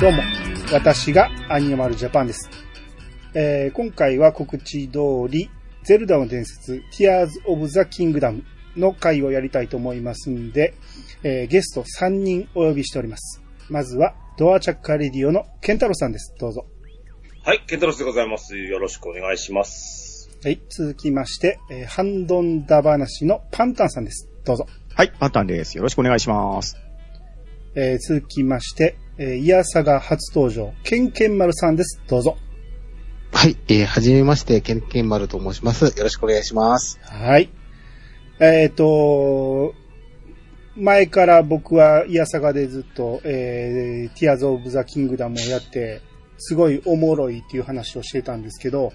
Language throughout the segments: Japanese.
どうも、私がアニマルジャパンです。えー今回は告知通り、ゼルダの伝説、Tears of the Kingdom の回をやりたいと思いますんで、えーゲスト3人お呼びしております。まずは、ドアチャッカーレディオのケンタロウさんです。どうぞ。はい、ケンタロスでございます。よろしくお願いします。はい、続きまして、えーハンドンダ話のパンタンさんです。どうぞ。はい、パンタンです。よろしくお願いします。えー続きまして、えーイヤサガ初登場、ケンケンマルさんです。どうぞ。はい、えー、はじめまして、ケンケンマルと申します。よろしくお願いします。はい。えっ、と、前から僕はイヤサガでずっと、えー、ティアーズ・オブ・ザ・キングダムをやって、すごいおもろいっていう話をしてたんですけど、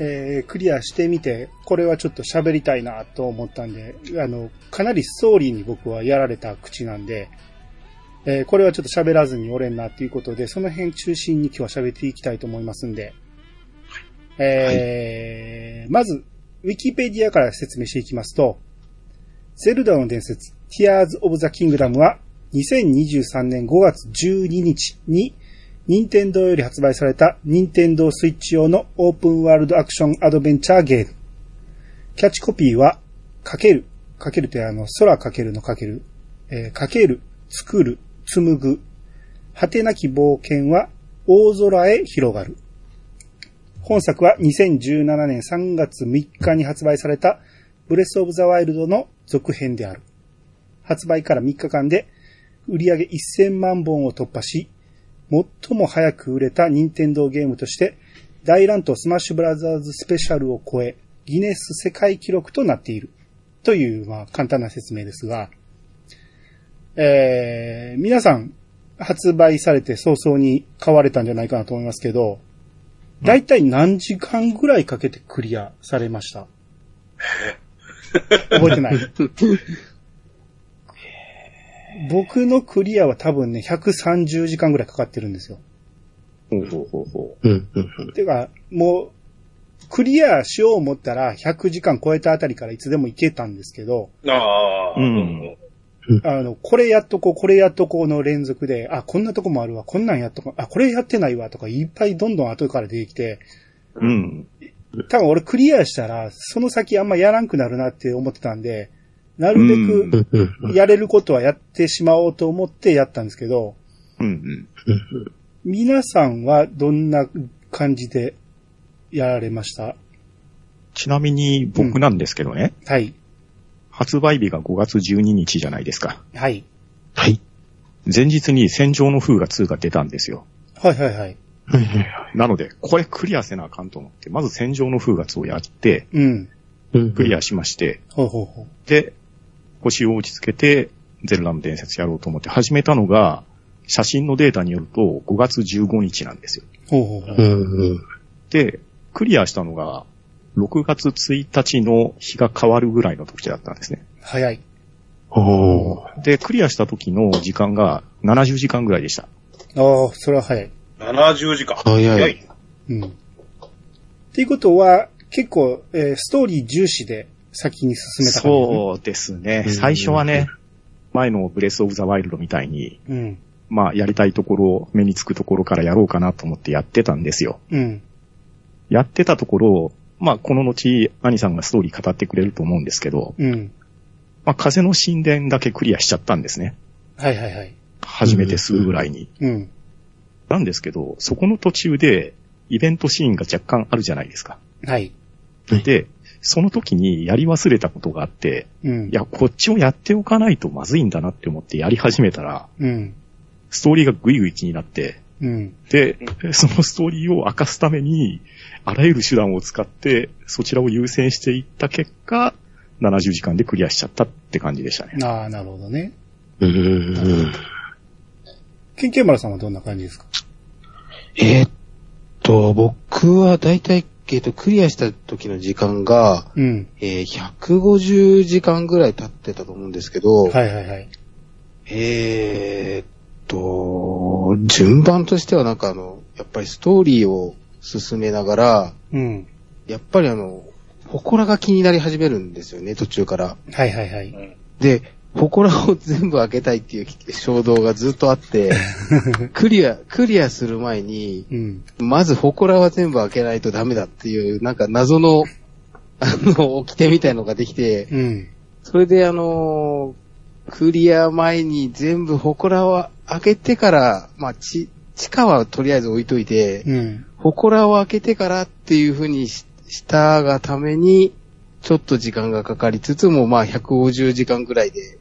えー、クリアしてみて、これはちょっと喋りたいなと思ったんで、あの、かなりストーリーに僕はやられた口なんで、えー、これはちょっと喋らずにおれんなっていうことで、その辺中心に今日は喋っていきたいと思いますんで、えーまず、ウィキペディアから説明していきますと、ゼルダの伝説、Tears of the Kingdom は、2023年5月12日に、任天堂より発売された任天堂スイッチ用のオープンワールドアクションアドベンチャーゲーム。キャッチコピーは、かける。かけるってあの、空かけるのかける。えーかける、作る、紡ぐ。果てなき冒険は、大空へ広がる。本作は2017年3月3日に発売されたブレスオブザワイルドの続編である。発売から3日間で売上1000万本を突破し、最も早く売れた任天堂ゲームとして大乱闘スマッシュブラザーズスペシャルを超え、ギネス世界記録となっている。という、まあ、簡単な説明ですが、えー、皆さん、発売されて早々に買われたんじゃないかなと思いますけど、だいたい何時間ぐらいかけてクリアされました？覚えてない？僕のクリアは多分ね、130時間ぐらいかかってるんですよ。ほうほうほうほう。うん、うん、うん。てか、もう、クリアしよう思ったら100時間超えたあたりからいつでもいけたんですけど、ああ、うんあの、これやっとこう、これやっとこうの連続で、あ、こんなとこもあるわ、こんなんやっとこう、あ、これやってないわとかいっぱいどんどん後から出てきて、うん。多分俺クリアしたら、その先あんまやらんくなるなって思ってたんで、なるべうんくうん、うん。やれることはやってしまおうと思ってやったんですけど、うん皆さんはどんな感じでやられました？ちなみに僕なんですけどね、はい。発売日が5月12日じゃないですか。はい。はい。前日に戦場の風が2が出たんですよ。はいはいはい。はいはいはい。なので、これクリアせなあかんと思って、まず戦場の風が2をやって、うん。うんクリアしまして、ほうほうほう。で、腰を落ち着けて、ゼルダの伝説やろうと思って始めたのが、写真のデータによると5月15日なんですよ。ほうほうほう。うん、うん。で、クリアしたのが、6月1日の日が変わるぐらいの時だったんですね。早い。おー。で、クリアした時の時間が70時間ぐらいでした。ああ、それは早い。70時間。早い。うん。っていうことは、結構、えーストーリー重視で先に進めたね。そうですね。うん最初はね、前のブレスオブザワイルドみたいに、う。うん。まあ、やりたいところ、目につくところからやろうかなと思ってやってたんですよ。うん。やってたところ、まあ、この後、兄さんがストーリー語ってくれると思うんですけど、うん。まあ、風の神殿だけクリアしちゃったんですね。はいはいはい。初めてすぐぐらいに。うん。なんですけど、そこの途中で、イベントシーンが若干あるじゃないですか。はい。で、その時にやり忘れたことがあって、うん。いや、こっちをやっておかないとまずいんだなって思ってやり始めたら、うん。ストーリーがぐいぐい気になって、うん。で、そのストーリーを明かすために、あらゆる手段を使って、そちらを優先していった結果、70時間でクリアしちゃったって感じでしたね。ああ、なるほどね。うん、うん。ケンケンマラさんはどんな感じですか？えーっと、僕はだいたい、えーっと、クリアした時の時間が、うん。えー、150時間ぐらい経ってたと思うんですけど、はいはいはい。えーっと、順番としてはなんかあの、やっぱりストーリーを進めながら、うん。やっぱりあの、祠が気になり始めるんですよね、途中から。はいはいはい。で、祠を全部開けたいっていう衝動がずっとあって、クリア、クリアする前に、うん。まず祠は全部開けないとダメだっていう、なんか謎の、あの、掟みたいのができて、うん。それであのークリア前に全部祠を開けてから、まあ、ち、地下はとりあえず置いといて、うん。祠を開けてからっていう風にししたがために、ちょっと時間がかかりつつも、まあ、150時間ぐらいで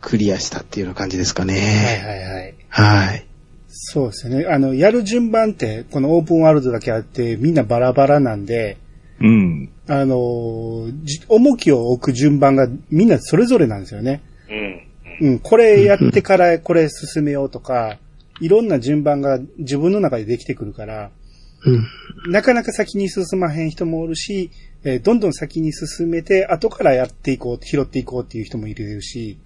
クリアしたっていうような感じですかはいね。はいはい。はい。そうですよね。あの、やる順番って、このオープンワールドだけあって、みんなバラバラなんで、うん。あの重きを置く順番がみんなそれぞれなんですよね。うん。うん、これやってからこれ進めようとか、いろんな順番が自分の中でできてくるから、うん。なかなか先に進まへん人もおるし、えーどんどん先に進めて、後からやっていこう、拾っていこうっていう人もいるし、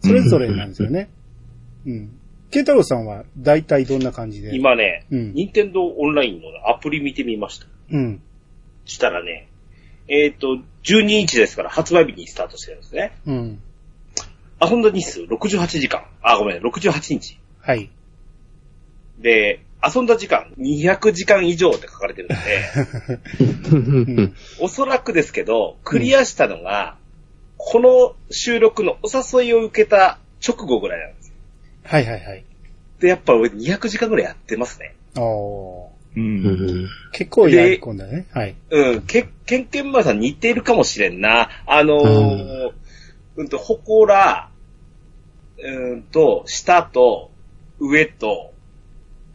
それぞれなんですよね。うん。ケンタロウさんは大体どんな感じで？今ね、うん任天堂オンラインのアプリ見てみました。うん。したらね、えっ、と、12日ですから発売日にスタートしてるんですね。うん。遊んだ日数68時間。あ、ごめん、68日。はい。で、遊んだ時間200時間以上って書かれてるんで、うん。おそらくですけど、クリアしたのが、この収録のお誘いを受けた直後ぐらいなんですよ。はいはいはい。で、やっぱ俺200時間ぐらいやってますね。おーうん。結構やり込んだね。はい。うん、け、ケンケンマンさん似ているかもしれんな。あのー、うんと、ほこら、うんと、下と、上と、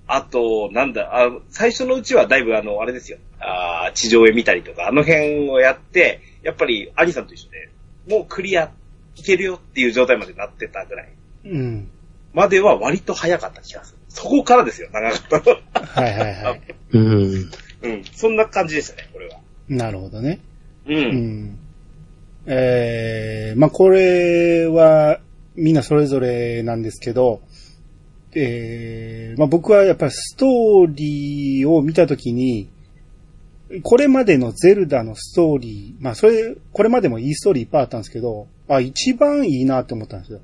あと、なんだ、あ最初のうちはだいぶあの、あれですよ。あー地上絵見たりとか、あの辺をやって、やっぱり、兄さんと一緒で、もうクリア、いけるよっていう状態までなってたぐらい。うん。までは割と早かった気がする。そこからですよ、長かったの。はいはいはい。うん。うん、そんな感じでしたね、これは。なるほどね。う。うんん。えー、まあ、これは、みんなそれぞれなんですけど、えー、まあ、僕はやっぱりストーリーを見たときに、これまでのゼルダのストーリー、まあ、それ、これまでもいいストーリーいっぱいあったんですけど、あ、一番いいなって思ったんですよ。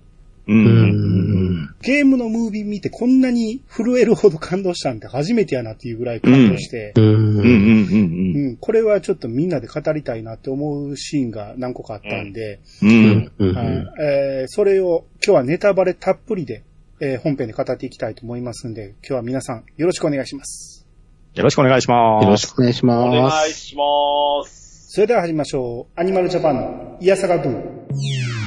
う。うんん。ゲームのムービー見てこんなに震えるほど感動したんって初めてやなっていうぐらい感動して、うん。うん。うん。うん。うん、これはちょっとみんなで語りたいなって思うシーンが何個かあったんで、うん。うん。はいえーそれを今日はネタバレたっぷりで、えー本編で語っていきたいと思いますんで、今日は皆さんよろしくお願いします。よろしくお願いします。よろしくお願いしおます。願いします。それでは始めましょう。アニマルジャパンのイヤサガブー。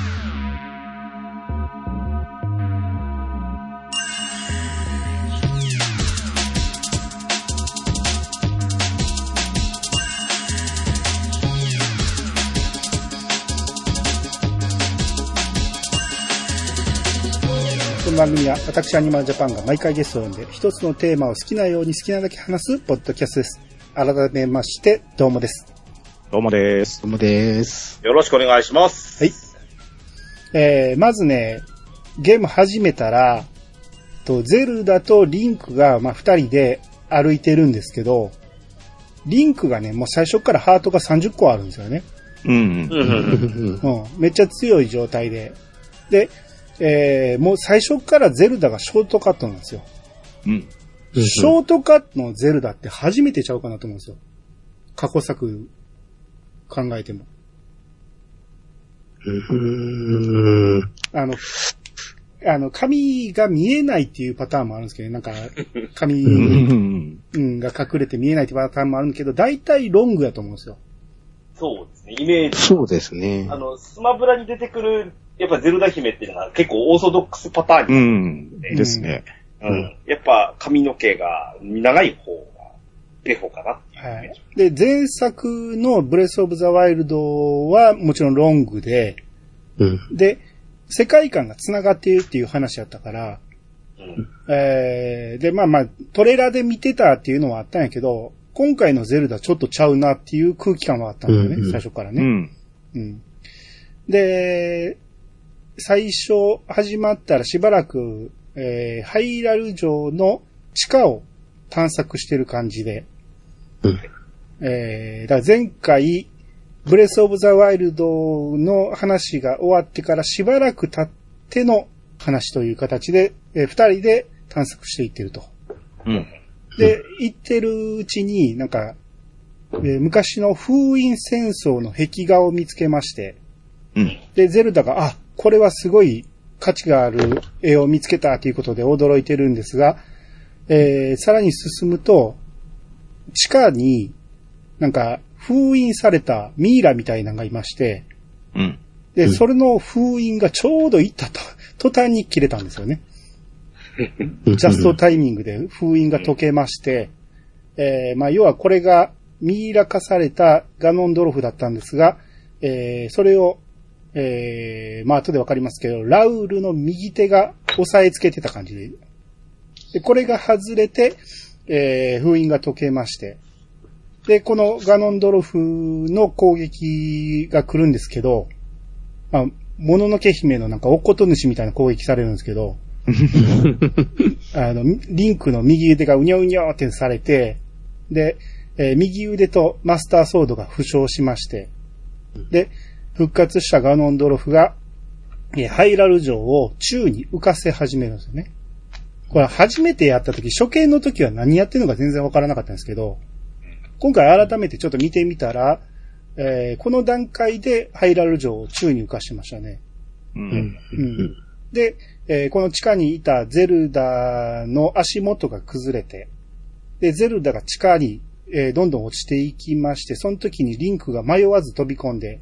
の番組は私アニマルジャパンが毎回ゲストを呼んで一つのテーマを好きなように好きなだけ話すポッドキャストです。改めまして、どうもです。どうもです。どうもです。よろしくお願いします。はい。えー、まずね、ゲーム始めたら、と、ゼルダとリンクが、まあ、二人で歩いてるんですけど、リンクがね、もう最初からハートが30個あるんですよね。うん。うんうんうん。うん。めっちゃ強い状態で。で、えー、もう最初からゼルダがショートカットなんですよ。うん。ショートカットのゼルダって初めてちゃうかなと思うんですよ。過去作考えても。うん。あの、あの、紙が見えないっていうパターンもあるんですけど、なんか、紙、うん。うん、が隠れて見えないっていうパターンもあるんだけど、大体ロングやと思うんですよ。そうですね、イメージ。そうですね。あの、スマブラに出てくる、やっぱゼルダ姫っていうのが結構オーソドックスパターンうに、ん。ですね。うんやっぱ髪の毛が長い方が、デフォかなっていうイはい。で、前作のブレスオブザワイルドはもちろんロングで、うん。で、世界観が繋がっているっていう話やったから、うんえー、で、まあまあ、トレーラーで見てたっていうのはあったんやけど、今回のゼルダちょっとちゃうなっていう空気感はあったんだよね、うんうん最初からね。うん。うん。で、最初始まったらしばらく、えー、ハイラル城の地下を探索してる感じで、うん。えー、だから前回、ブレスオブザワイルドの話が終わってからしばらく経っての話という形で、えー二人で探索していってると。うん。で、行ってるうちになんか、えー昔の封印戦争の壁画を見つけまして、うん。で、ゼルダが、あ、これはすごい価値がある絵を見つけたということで驚いてるんですが、えーさらに進むと、地下になんか封印されたミイラみたいなのがいまして、うん。で、うんそれの封印がちょうどいったと、途端に切れたんですよね。ジャストタイミングで封印が解けまして、えーまあ、要はこれがミイラ化されたガノンドロフだったんですが、えーそれを、えーまあ、後でわかりますけど、ラウルの右手が押さえつけてた感じで。で、これが外れて、えー封印が解けまして。で、このガノンドロフの攻撃が来るんですけど、まあ、もののけ姫のなんかおっこと主みたいな攻撃されるんですけど、あの、リンクの右腕がうにょうにょってされて、で、えー右腕とマスターソードが負傷しまして、で、復活したガノンドロフが、えーハイラル城を宙に浮かせ始めるんですよね。これ初めてやった時、初見の時は何やってるのか全然わからなかったんですけど、今回改めてちょっと見てみたら、えーこの段階でハイラル城を宙に浮かしてましたね。う。うんん。うんで、えーこの地下にいたゼルダの足元が崩れて、で、ゼルダが地下に、えーどんどん落ちていきまして、その時にリンクが迷わず飛び込んで、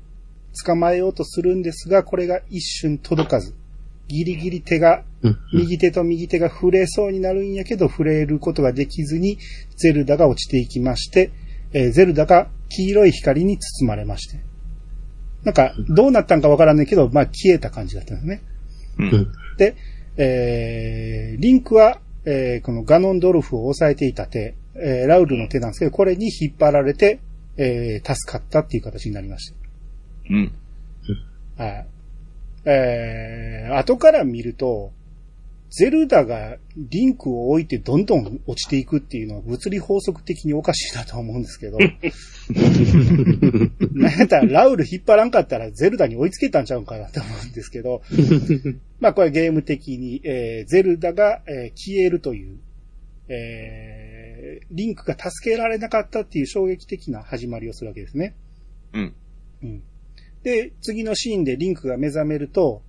捕まえようとするんですが、これが一瞬届かず、ギリギリ手が、うん。右手と右手が触れそうになるんやけど、触れることができずに、ゼルダが落ちていきまして、えーゼルダが黄色い光に包まれまして。なんか、どうなったんかわからないけど、まあ消えた感じだったんですね。う。うんん。で、えー、リンクは、えーこのガノンドルフを押さえていた手、えーラウルの手なんですけど、これに引っ張られて、えー助かったっていう形になりましうん。た。はい。えー、後から見ると、ゼルダがリンクを置いてどんどん落ちていくっていうのは物理法則的におかしいなと思うんですけど、なんやったらラウル引っ張らんかったらゼルダに追いつけたんちゃうんかなと思うんですけど、まあこれゲーム的に、えーゼルダが、えー消えるという、えーリンクが助けられなかったっていう衝撃的な始まりをするわけですね。うん。うん。で、次のシーンでリンクが目覚めると、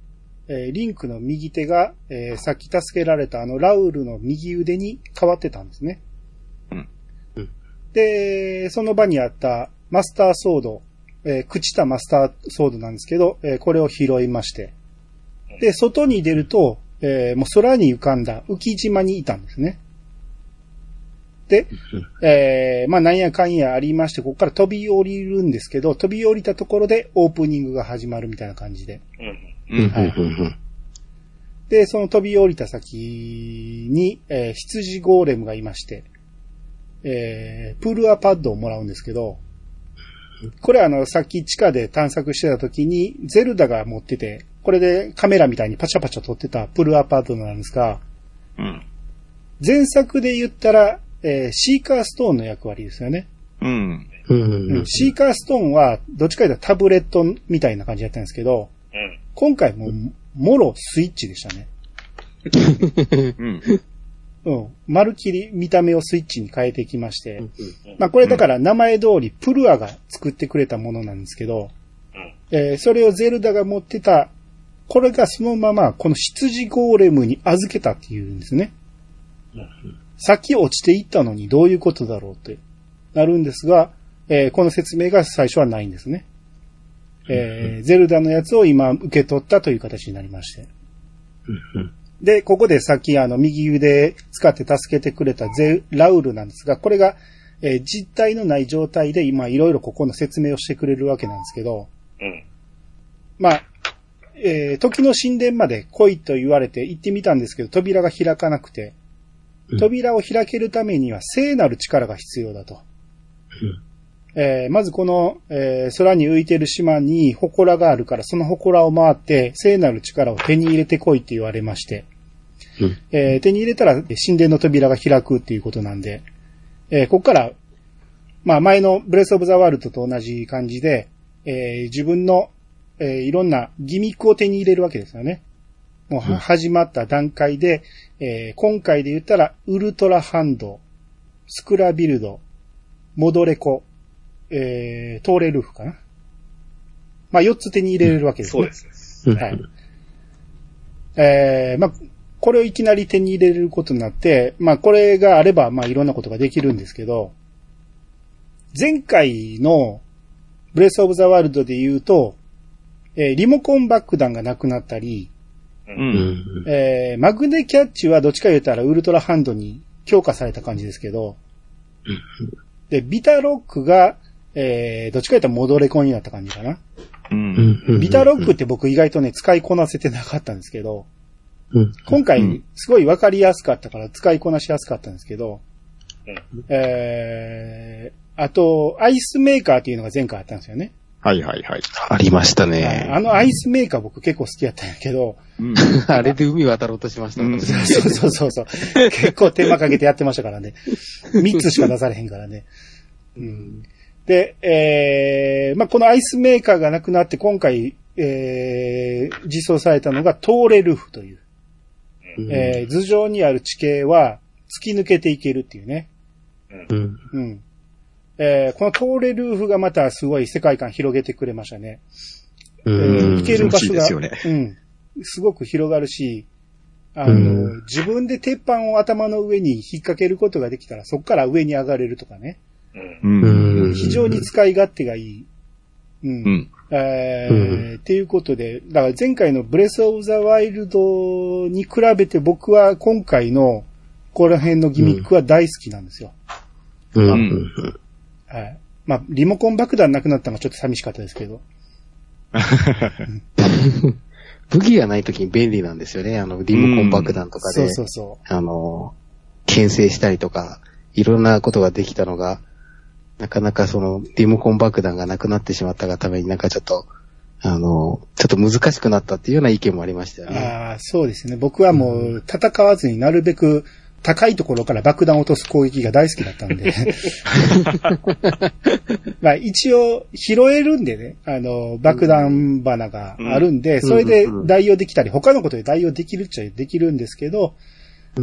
えーリンクの右手が、えーさっき助けられたあのラウルの右腕に変わってたんですね。うんうんで、その場にあったマスターソード、えー朽ちたマスターソードなんですけど、えーこれを拾いまして。で、外に出ると、えーもう空に浮かんだ浮島にいたんですね。で、えーまあなんやかんやありまして、ここから飛び降りるんですけど、飛び降りたところでオープニングが始まるみたいな感じで。で、その飛び降りた先に、えー羊ゴーレムがいまして、えープールアパッドをもらうんですけど、これあの、さっき地下で探索してた時に、ゼルダが持ってて、これでカメラみたいにパチャパチャ撮ってたプールアパッドなんですが、うん。前作で言ったら、えーシーカーストーンの役割ですよね。うん。うん。うんシーカーストーンは、どっちかというとタブレットみたいな感じだったんですけど、うん。今回もう、もろスイッチでしたね。うん。うん。まるっきり見た目をスイッチに変えてきまして、うんまあこれだから名前通りプルアが作ってくれたものなんですけど、うん。えーそれをゼルダが持ってた、これがそのままこの羊ゴーレムに預けたっていうんですね。き落ちていったのにどういうことだろうってなるんですが、えーこの説明が最初はないんですね。えーゼルダのやつを今受け取ったという形になりまして。で、ここでさっきあの右腕使って助けてくれたゼラウルなんですが、これが、えー実体のない状態で今いろいろここの説明をしてくれるわけなんですけど、うん。まあ、えー時の神殿まで来いと言われて行ってみたんですけど、扉が開かなくて、うん扉を開けるためには聖なる力が必要だと。えーまずこの、えー空に浮いてる島に祠があるから、その祠を回って聖なる力を手に入れてこいって言われまして、うん。えー手に入れたら神殿の扉が開くっていうことなんで、えーここから、まあ前のブレスオブザワールドと同じ感じで、えー自分の、えーいろんなギミックを手に入れるわけですよね。もうは始まった段階で、えー今回で言ったら、ウルトラハンド、スクラビルド、モドレコ、えー、トーレルフかな。まあ、4つ手に入れれるわけですね。そうですね。はい。えー、まあ、これをいきなり手に入れることになって、まあ、これがあれば、まあ、いろんなことができるんですけど、前回のブレスオブザワールドで言うと、えーリモコン爆弾がなくなったり、う。うんん。えーマグネキャッチはどっちか言ったらウルトラハンドに強化された感じですけど、で、ビタロックが、えーどっちか言ったらモドレコンになった感じかな。ビタロックって僕意外とね、使いこなせてなかったんですけど、うん、今回うん、すごいわかりやすかったから使いこなしやすかったんですけど、うんえー、あと、アイスメーカーっていうのが前回あったんですよね。はいはいはい。ありましたあね。のアイスメーカー僕結構好きやったんやけど、うん。あれで海渡ろうとしましたもん。うんそうそうそうそう。結構手間かけてやってましたからね。3つしか出されへんからね。うん、で、えー、まあ、このアイスメーカーがなくなって今回、えー、実装されたのがトーレルフという。うんえー頭上にある地形は突き抜けていけるっていうね。うん。うん。えーこのトーレルーフがまたすごい世界観広げてくれましたね。うえーん。行ける場所が、気持ちいいですうん。すごく広がるし、あの、うん自分で鉄板を頭の上に引っ掛けることができたら、そこから上に上がれるとかね。うん。非常に使い勝手がいい。うん。うん。えうーっていうことで、だから前回のブレスオブザワイルドに比べて僕は今回のここら辺のギミックは大好きなんですよ。うん。はい。まあ、リモコン爆弾なくなったのがちょっと寂しかったですけど。武器がないときに便利なんですよね。あの、リモコン爆弾とかでそう、そうそあの、牽制したりとか、いろんなことができたのが、なかなかその、リモコン爆弾がなくなってしまったがためになんかちょっと、あの、ちょっと難しくなったっていうような意見もありましたよう。ね。ああ、そうですね。僕はもう戦わずになるべく高いところから爆弾を落とす攻撃が大好きだったんで。まあ一応拾えるんでね、あの、爆弾花があるんで、それで代用できたり、他のことで代用できるっちゃできるんですけど、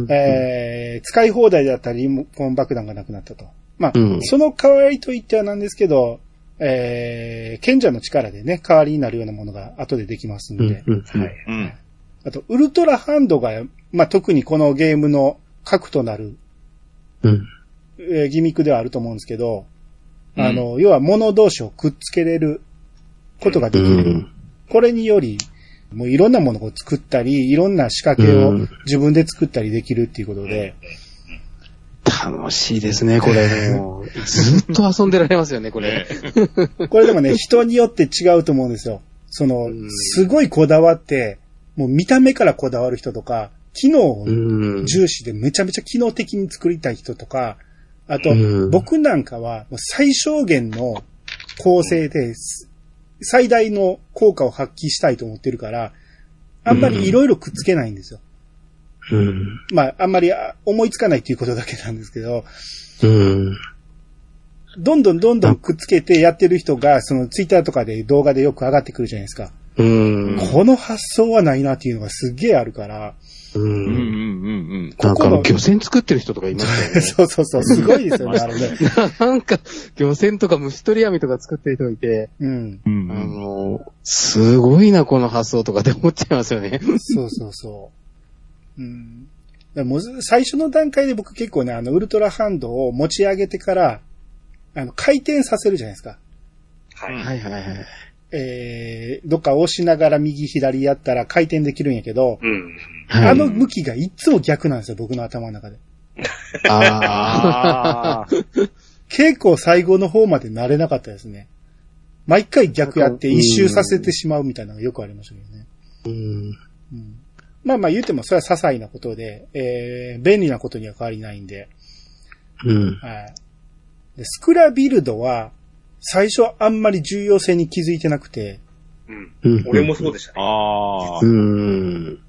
えー使い放題だったり、リモコン爆弾がなくなったと。まあ、うんその代わりといってはなんですけど、えー賢者の力でね、代わりになるようなものが後でできますんで。はい。うん。あと、ウルトラハンドが、まあ、特にこのゲームの核となる、うん。えーギミックではあると思うんですけど、うんあの、要は物同士をくっつけれることができる。うんこれにより、もういろんなものを作ったり、いろんな仕掛けをうん自分で作ったりできるっていうことで、楽しいですね、これ。もうずっと遊んでられますよね、これ。これでもね、人によって違うと思うんですよ。そのうん、すごいこだわって、もう見た目からこだわる人とか、機能をうん。重視でめちゃめちゃ機能的に作りたい人とか、あとう、ん僕なんかは最小限の構成です最大の効果を発揮したいと思ってるから、あんまりいろいろくっつけないんですよ。うん。まあ、あんまりあ思いつかないっていうことだけなんですけど、うん。どんどんどんどんくっつけてやってる人が、そのツイッターとかで動画でよく上がってくるじゃないですか。うん。この発想はないなっていうのがすっげえあるから、う。うんんうんうんなんか漁船作ってる人とかいましたよね。そうそうそう、すごいですよね、あれね。なんか、漁船とか虫取り網とか作ってる人がいて、うん。うん。うあんの、すごいな、この発想とかって思っちゃいますよね。そうそうそう。うん。最初の段階で僕結構ね、あの、ウルトラハンドを持ち上げてから、あの、回転させるじゃないですか。はい。はいはいはい。えー、どっか押しながら右左やったら回転できるんやけど、うん。はいあの向きがいつも逆なんですよ、僕の頭の中で。ああ。結構最後の方まで慣れなかったですね。毎回逆やって一周させてしまうみたいなのがよくありましたけどね。うん。うんまあまあ言ってもそれは些細なことで、えー、便利なことには変わりないんで、うん。はい。で、スクラビルドは、最初あんまり重要性に気づいてなくて、うん。うん。俺もそうでしたね。ああう。ん。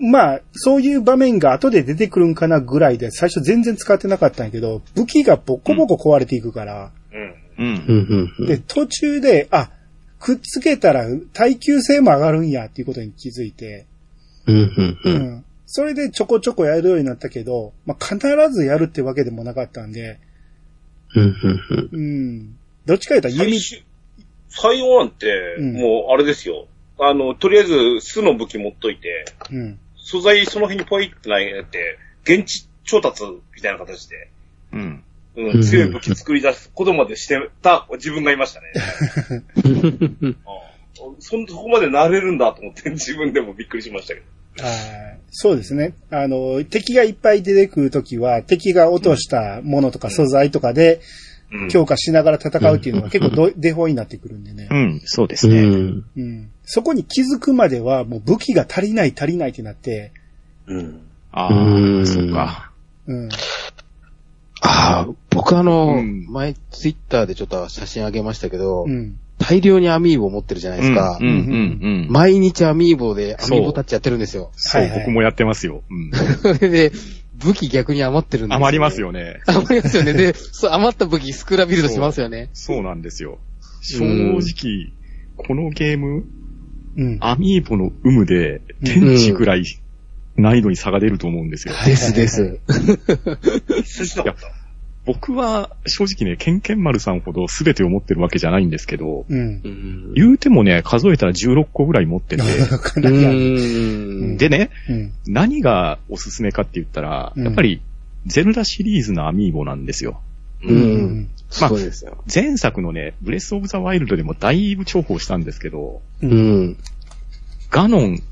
まあ、そういう場面が後で出てくるんかなぐらいで、最初全然使ってなかったんやけど、武器がボコボコ壊れていくから、うん。うん。うん。うん。で、途中で、あ、くっつけたら耐久性も上がるんやっていうことに気づいて、うん、うん。それでちょこちょこやるようになったけど、まあ、必ずやるってわけでもなかったんで、うん、うん、うん。どっちか言ったら弓、最後なんて、うんもうあれですよ。あの、とりあえず、巣の武器持っといて、うん。素材その辺にポイって投げて、現地調達みたいな形で、うん。ううんん、強い武器作り出すことまでしてた自分がいましたね。うんそんそこまでなれるんだと思って自分でもびっくりしましたけど。はいそうですね。あの、敵がいっぱい出てくるときは、敵が落としたものとか素材とかでうん強化しながら戦うっていうのが結構どデフォになってくるんでねう。ん、そうですうね。ん。うん。そこに気づくまではもう武器が足りない足りないってなって、うん。あうんあ、そっか。うん。ああ、僕あの、うん前ツイッターでちょっと写真あげましたけど、うん。大量にアミーボ持ってるじゃないですか。うん、うん、うん。毎日アミーボでアミーボタッチやってるんですよ。そう、はいはい僕もやってますよ。うん。そ れで、武器逆に余ってるんですよ、余ります。よね。余りますよね。で、そう余った武器スクラビルドしますよね。そうなんですよ。正うん直、このゲーム、うん。アミーボの有無で、天地ぐらい難易度に差が出ると思うんですよ。はいですです。僕は正直ね、ケンケン丸さんほど全てを持ってるわけじゃないんですけど、うんう。ん言うてもね、数えたら16個ぐらい持ってて、でね、うん。何がおすすめかって言ったら、うんやっぱり、ゼルダシリーズのアミーボなんですよ。ううんん。そうですよ。前作のね、ブレスオブザワイルドでもだいぶ重宝したんですけど、う。うんん。ガノン、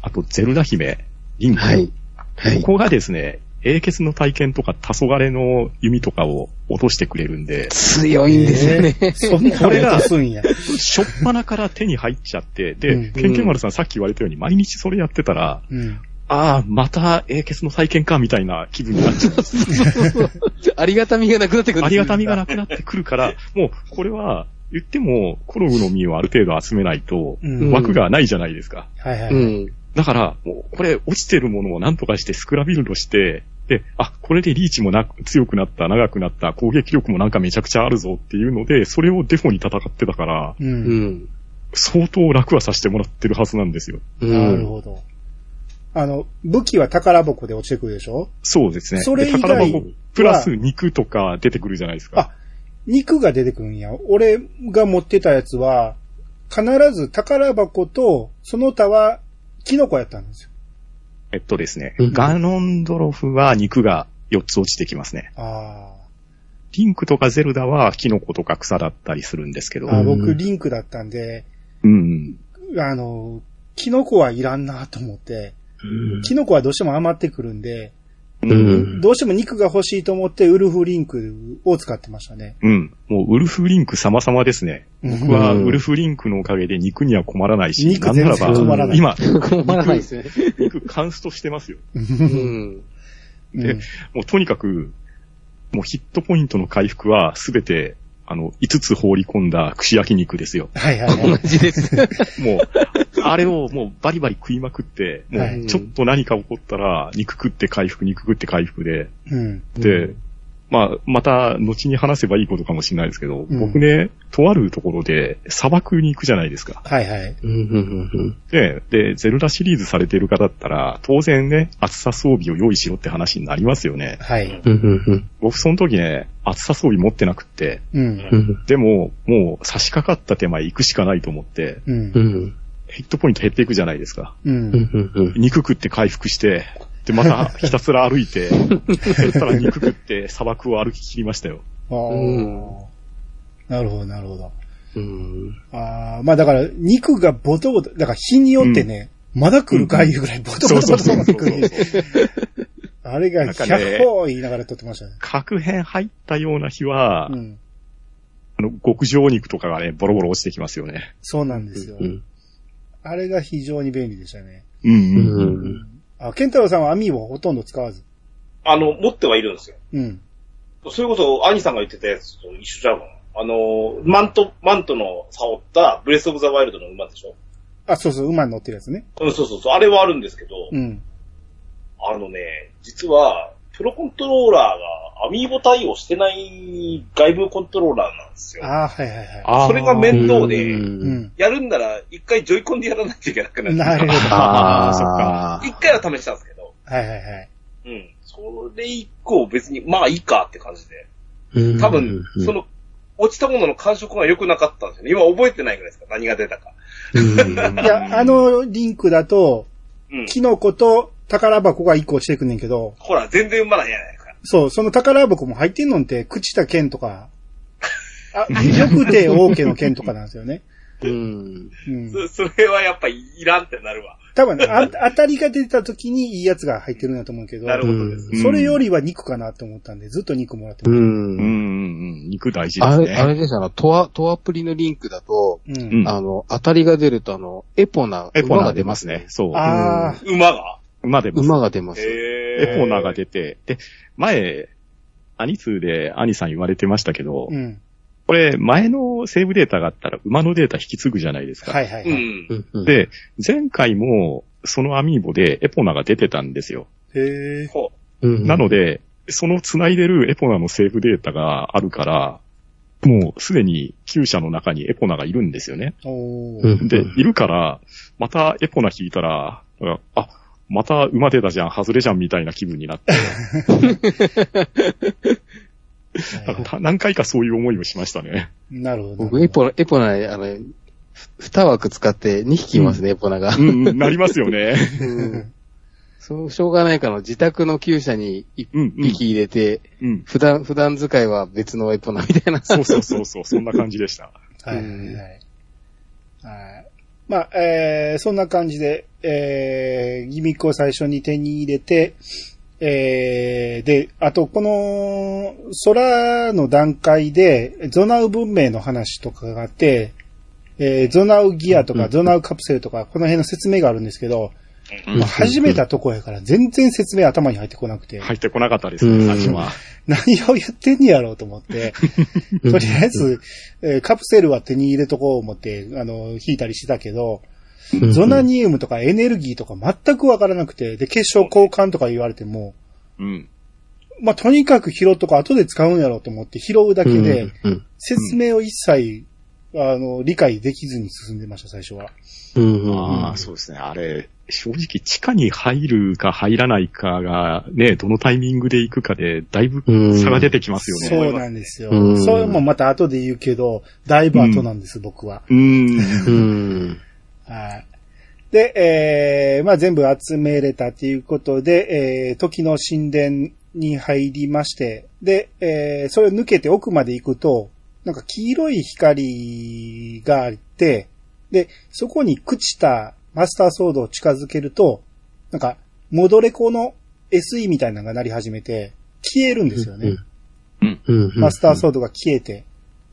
あとゼルダ姫、リンク、はい。はいこ。こがですね、英傑の体験とか黄昏の弓とかを落としてくれるんで、強いんですよね。そんなこれがすんや。しょっぱなから手に入っちゃって、で、うんケンケン丸さんさっき言われたように毎日それやってたら、うん。ああ、また英傑の体験かみたいな気分になっちゃう。ありがたみがなくなってくるありがたみがなくなってくるから、もうこれは言ってもコログの実をある程度集めないとうん。枠がないじゃないですか。はいはい。うん。だから、もうこれ落ちてるものを何とかしてスクラビルドして、で、あ、これでリーチもなく強くなった、長くなった、攻撃力もなんかめちゃくちゃあるぞっていうので、それをデフォに戦ってたから、う。うんん。相当楽はさせてもらってるはずなんですよ。なるほど。あの、武器は宝箱で落ちてくるでしょ？そうですね。それ以外で宝箱プラス肉とか出てくるじゃないですか。あ肉が出てくるんや。俺が持ってたやつは、必ず宝箱と、その他は、キノコやったんですよ。えっとですね、うんガノンドロフは肉が4つ落ちてきますね。あリンクとかゼルダはキノコとか草だったりするんですけどあ。、僕、リンクだったんで、うん。あの、キノコはいらんなと思って、キノコはどうしても余ってくるんで、うん。どうしても肉が欲しいと思って、ウルフリンクを使ってましたね。うん。もうウルフリンク様々ですね。僕はうんウルフリンクのおかげで肉には困らないし、肉全然困らない今、困らないですね。肉カンストしてますよ。うん。でうんもうとにかく、もうヒットポイントの回復はすべて、あの、5つ放り込んだ串焼き肉ですよ。はいはいはい。同じです。もう、あれをもうバリバリ食いまくって、もはいうちょっと何か起こったら、肉食って回復、肉食って回復で、うん。で、まあ、また、後に話せばいいことかもしれないですけど、うん僕ね、とあるところで砂漠に行くじゃないですか。はいはい。で、で、ゼルダシリーズされてる方だったら、当然ね、厚さ装備を用意しろって話になりますよね。はい。僕その時ね、厚さ装備持ってなくって、でも、もう差し掛かった手前行くしかないと思って、ヒットポイント減っていくじゃないですか。う。うんんうん肉食って回復して、で、またひたすら歩いて、たら肉食って砂漠を歩き切りましたよ。ああ。なるほど、なるほど。うんああ、まあだから、肉がボトボト、だから日によってね、まだ来るかいうぐらいボトボトボトボト来るあれが、なんかね100歩言いながら撮ってましたね。核変入ったような日は、うん。あの、極上肉とかがね、ボロボロ落ちてきますよね。そうなんですよう。んあれが非常に便利でしたね。うんうん。うんあ、ケンタロウさんは網をほとんど使わず？あの、持ってはいるんですよ。うん。それこそ、兄さんが言ってたやつと一緒じゃうかな。あの、マント、マントの羽織ったブレスオブザワイルドの馬でしょ？あ、そうそう、馬に乗ってるやつね。うん、そうそうそう。あれはあるんですけど、うん。あのね、実は、プロコントローラーがアミーボ対応してない外部コントローラーなんですよ。ああ、はいはいはい。それが面倒で。やるんなら、一回ジョイコンでやらないといけなくなる。なるほど。あーそっか一回は試したんですけど、はいはいはい。うん。それ以降別に、まあいいかって感じで。うん多分、そ、の、落ちたものの感触が良くなかったんですよね。今覚えてないぐらいですか何が出たか。うん いや、あのリンクだと、うん。キノコと宝箱が一個落ちてくんねんけど、ほら、全然埋まらへんやないか。そう、その宝箱も入ってんのって、朽ちた剣とか、あ、よくて王家の剣とかなんですよね。うん。うん。そ、それはやっぱいらんってなるわ。多分ね、あ当たりが出た時にいいやつが入ってるんだと思うけど、なるほどです。うんそれよりは肉かなと思ったんで、ずっと肉もらってうましうんうんん。うん。肉大事であれ、すね。あれですよ、あの、トア、トアプリのリンクだと、た。うん。うんあの、当たりが出ると、あの、エポナ、エポナ馬が出ますね。。そう。ああ、馬が？馬出ます。馬が出ます。へエポナが出て、で、前、アニ2でアニさん言われてましたけど、うん。これ前のセーブデータがあったら馬のデータ引き継ぐじゃないですか。はいはいはい。うん。で、前回もそのアミーボでエポナが出てたんですよ。へえ。ほうんなので、その繋いでるエポナのセーブデータがあるから、もうすでに厩舎の中にエポナがいるんですよね。で、いるから、またエポナ引いたら、あ、また馬出たじゃん、外れじゃんみたいな気分になって、た何回かそういう思いをしましたね。なるほど。僕、エポナ、エポナ、あの、二枠使って2匹いますね、エポナが。うん、うん、なりますよね。うんそう、しょうがないから、自宅の厩舎に一うん、うん。匹入れて、うん。普段、普段使いは別のエポナみたいな。そうそうそうそう、そんな感じでした。はいはいはい。はいまあ、えー、そんな感じで、えー、ギミックを最初に手に入れて、えー、で、あと、この、空の段階で、ゾナウ文明の話とかがあって、えー、ゾナウギアとか、うんゾナウカプセルとか、この辺の説明があるんですけど、うん。まあ始めたとこやから全然説明頭に入ってこなくて、入ってこなかったですね、うん。最初は。何を言ってんねやろうと思って、とりあえず、えーカプセルは手に入れとこう思って、あの、引いたりしたけど、うんゾナニウムとかエネルギーとか全くわからなくて、で、結晶交換とか言われても、うん。まあ、とにかく拾っとか後で使うんやろうと思って拾うだけで、説明を一切、あの、理解できずに進んでました、最初は。うんうんああ、そうですね。あれ、正直地下に入るか入らないかが、ね、どのタイミングで行くかで、だいぶ差が出てきますよね。そうなんですよ。うんそれもまた後で言うけど、だいぶ後なんです、僕は。うん。うん。はい。で、えー、まあ全部集めれたということで、えー、時の神殿に入りまして、で、えー、それを抜けて奥まで行くと、なんか黄色い光があって、で、そこに朽ちたマスターソードを近づけると、なんか、戻れ子の SE みたいなのが鳴り始めて、消えるんですよね。うんマスターソードが消えて。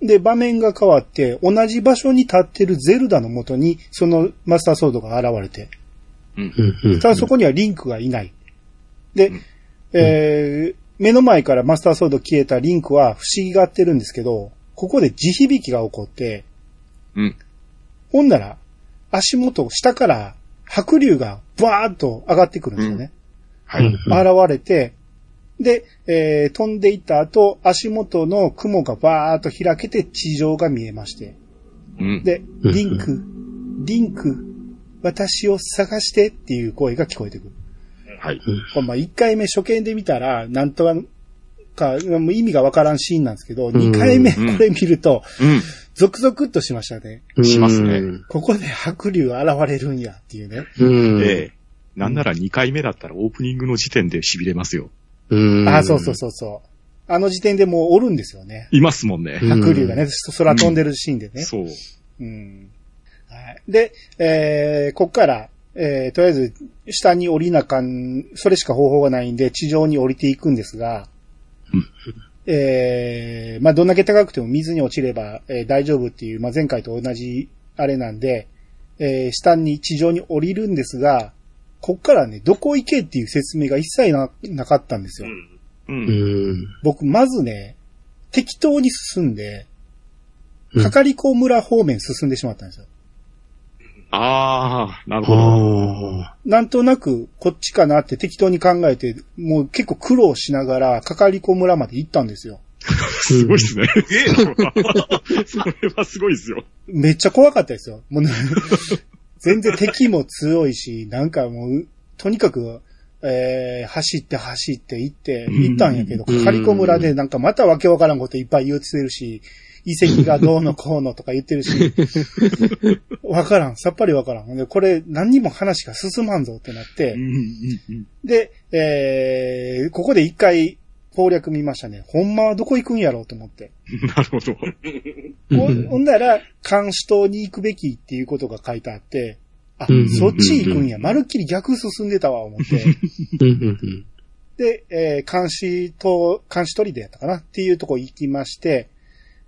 で、場面が変わって、同じ場所に立ってるゼルダの元に、そのマスターソードが現れて、うん。うんただそこにはリンクがいない。でうん、えー、目の前からマスターソード消えたリンクは不思議がってるんですけど、ここで地響きが起こって、うん。ほんなら、足元、下から白竜がバーッと上がってくるんですよね。はい。うん現れて、で、えー飛んでいった後、足元の雲がバーッと開けて地上が見えまして。うん。で、うんリンク、リンク、私を探してっていう声が聞こえてくる。はい。これまあ1回目初見で見たら、なんとか、もう意味がわからんシーンなんですけど、ん2回目これ見ると、うん。ゾクゾクっとしましたね。しますねここで白竜現れるんやっていうね。うん。で、なんなら2回目だったらオープニングの時点で痺れますよ。うん。あ、そうそうそうそう。あの時点でもうおるんですよね。いますもんね。うん白竜がね、空飛んでるシーンでね。そう。うんはい、で、えー、こっから、えー、とりあえず、下に降りなかん、それしか方法がないんで、地上に降りていくんですが、うんえー、まあ、どんだけ高くても水に落ちれば、えー大丈夫っていう、まあ、前回と同じ、あれなんで、えー、下に、地上に降りるんですが、こっからね、どこ行けっていう説明が一切な、なかったんですよ。うん。う。うんん。僕、まずね、適当に進んで、うんかかりこ村方面進んでしまったんですよ。ああ、なるほど。あなんとなくこっちかなって適当に考えて、もう結構苦労しながら、かかりこ村まで行ったんですよ。すごいですね。えな。それはすごいですよ。めっちゃ怖かったですよ。もうね全然敵も強いし、なんかもう、とにかく、えー、走って走って行って、行ったんやけど、うん。かかりこ村でなんかまたわけわからんこといっぱい言うてるし、遺跡がどうのこうのとか言ってるし、わからん、さっぱりわからん。で、これ何にも話が進まんぞってなってで、えー、ここで一回攻略見ましたね。ほんまはどこ行くんやろうと思って。なるほど。ほんほんなら、監視島に行くべきっていうことが書いてあって、あうん、そっち行くんや。まるっきり逆進んでたわ、思って。で、えー監視島、監視砦やったかな？っていうとこ行きまして、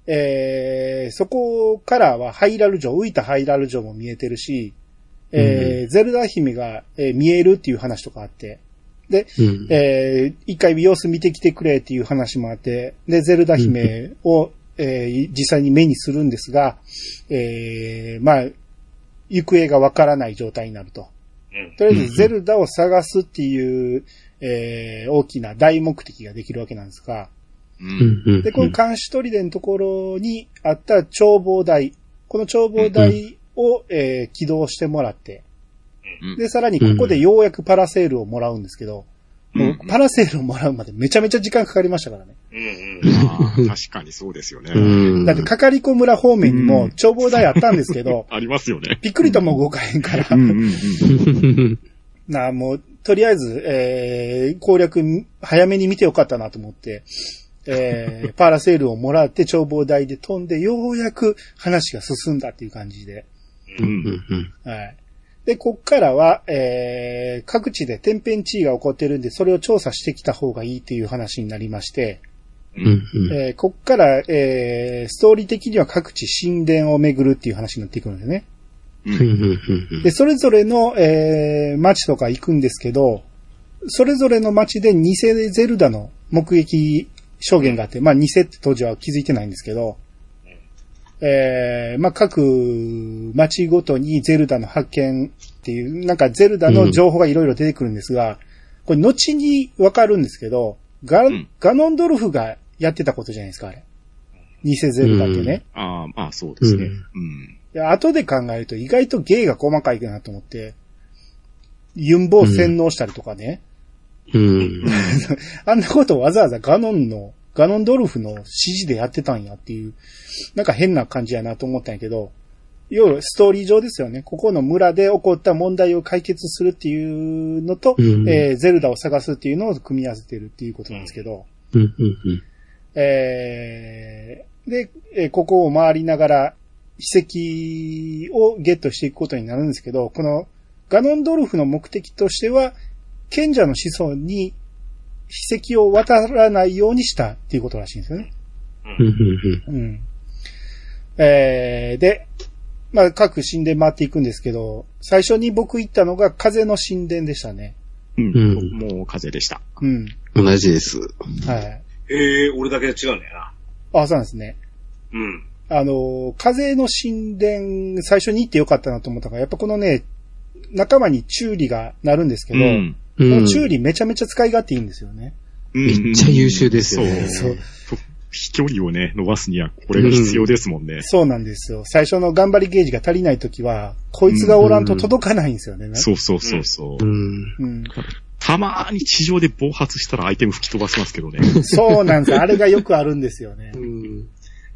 えーそこからはハイラル城、浮いたハイラル城も見えてるし、えーゼルダ姫が、えー見えるっていう話とかあって、で、うん。えー一回様子見てきてくれっていう話もあって、で、ゼルダ姫を、えー実際に目にするんですが、えーまあ、行方がわからない状態になると。うん。とりあえずゼルダを探すっていう、えー大きな大目的ができるわけなんですが、う。うん。んうん。で、この監視砦のところにあった眺望台、この眺望台を、えー起動してもらって、うんで、さらにここでようやくパラセールをもらうんですけど、もうパラセールをもらうまでめちゃめちゃ時間かかりましたからね。うんうん。確かにそうですよね。うんだって、かかりこ村方面にも眺望台あったんですけど、ありますよね。びっくりとも動かへんからう、んうんうん。なあ、もう、とりあえず、えー、攻略、早めに見てよかったなと思って、えー、パラセールをもらって眺望台で飛んで、ようやく話が進んだっていう感じで、うんうんはい。で、こっからは、えー、各地で天変地異が起こってるんで、それを調査してきた方がいいっていう話になりまして、うんうんえー、こっから、えー、ストーリー的には各地神殿を巡るっていう話になっていくんですね。で、それぞれの、えー、街とか行くんですけど、それぞれの街で偽ゼルダの目撃証言があって、まあ偽って当時は気づいてないんですけど、えー、まあ各街ごとにゼルダの発見っていう、なんかゼルダの情報がいろいろ出てくるんですが、これ後にわかるんですけど、ガ、んガノンドルフがやってたことじゃないですか、あれ。偽ゼルダってね。ああ、まあそうですね。ううん。で後で考えると意外と芸が細かいかなと思って、ユンボを洗脳したりとかね。うん。あんなことをわざわざガノンの、ガノンドルフの指示でやってたんやっていう、なんか変な感じやなと思ったんやけど、要はストーリー上ですよね。ここの村で起こった問題を解決するっていうのと、うんえーゼルダを探すっていうのを組み合わせてるっていうことなんですけど、うんうんえーで、えーここを回りながら遺跡をゲットしていくことになるんですけど、このガノンドルフの目的としては、賢者の子孫に秘跡を渡らないようにしたっていうことらしいんですよね。うんうんうん。えーで、まあ、各神殿回っていくんですけど、最初に僕行ったのが風の神殿でしたね。うん。うんもう風でした。うん。うん。同じです。はい。ええ俺だけ違うんだよな。あ、そうなんですね。うん。あの、風の神殿、最初に行ってよかったなと思ったのが、やっぱこのね、仲間にチューリがなるんですけど、うん。このうんチューリめちゃめちゃ使い勝手いいんですよね。めめっちゃ優秀ですよねそう飛距離をね、伸ばすにはこれが必要ですもんね。そうなんですよ。最初の頑張りゲージが足りないときは、こいつがおらんと届かないんですよね。そうそうそうそうう。ん。うん。たまーに地上で暴発したらアイテム吹き飛ばしますけどね。そうなんです。あれがよくあるんですよね。うん。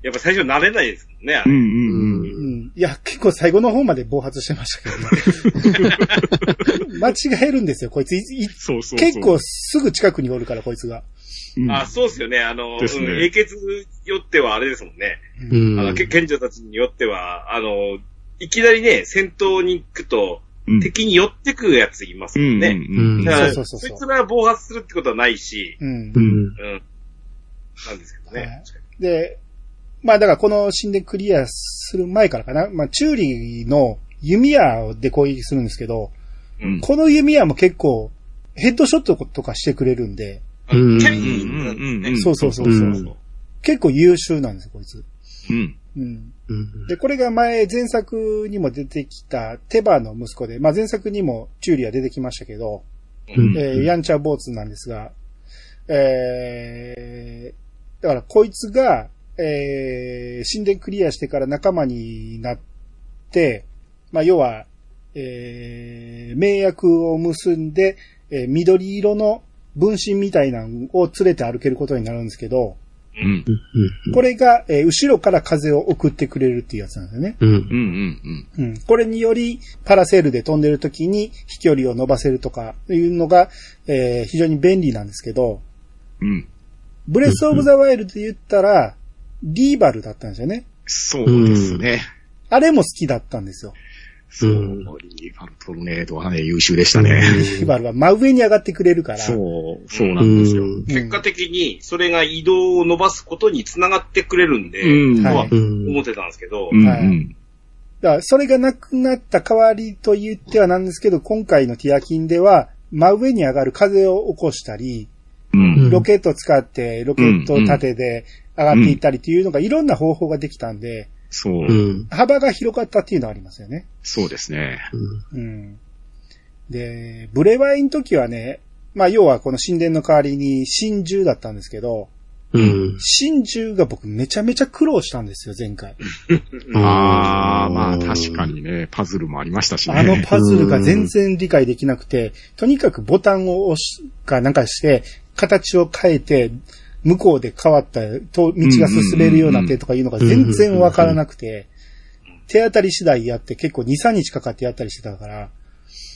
やっぱ最初慣れないですもんね、あれ。うんうんううん。ん。いや、結構最後の方まで暴発してましたけどね。間違えるんですよ、こいつ。いいそうそうそう。結構すぐ近くにおるから、こいつが。うん、あ、そうですよね。あの、ですねうん英傑によってはあれですもんね。うん。あの、け賢者たちによっては、あの、いきなりね、戦闘に行くと、うん敵に寄ってくやついますうんうんもんね。うん。だから、そうそうそうそうそいつら暴発するってことはないし、うんう。ん。うん。なんですけどはいね。で、まあだからこの神殿クリアする前からかな。まあ、チューリーの弓矢で攻撃するんですけど、うんこの弓矢も結構ヘッドショットとかしてくれるんで、うんキャイうんうんうんうん。そうそうそうそう結構優秀なんですよ、こいつ。うん。うん。うん。で、これが前、前作にも出てきたテバの息子で、まあ前作にもチューリア出てきましたけど、うんえーヤンチャーボーツなんですが、えー、だからこいつが、えー、神殿クリアしてから仲間になって、まあ要は、えー、盟約を結んで、えー緑色の分身みたいなのを連れて歩けることになるんですけど、うん。これが、えー後ろから風を送ってくれるっていうやつなんですよね。うん。うんうんうん。これにより、パラセールで飛んでる時に飛距離を伸ばせるとかいうのが、えー非常に便利なんですけど、うん。うん。ブレスオブザワイルドで言ったら、リーバルだったんですよね。そうですね。あれも好きだったんですよ。そう、リーファルトルネードはね、優秀でしたね。リーバルは真上に上がってくれるから。そう、そうなんですよ。うん結果的に、それが移動を伸ばすことにつながってくれるんで、とはうん。思ってたんですけど、うんはいうん。だから、それがなくなった代わりと言ってはなんですけど、今回のティアキンでは、真上に上がる風を起こしたり、うん。ロケットを使って、ロケット縦で上がっていったりっていうのが、いろんな方法ができたんで、そうう、ん。幅が広かったっていうのはありますよね。そうですね。うん。で、ブレワイの時はね、まあ要はこの神殿の代わりに真珠だったんですけど、うん。真珠が僕めちゃめちゃ苦労したんですよ、前回。ああ、まあ確か。にね、パズルもありましたしね。あのパズルが全然理解できなくて、とにかくボタンを押すかなんかして、形を変えて、向こうで変わったと道が進めるようになってとかいうのが全然わからなくて、手当たり次第やって結構2、3日かかってやったりしてたから、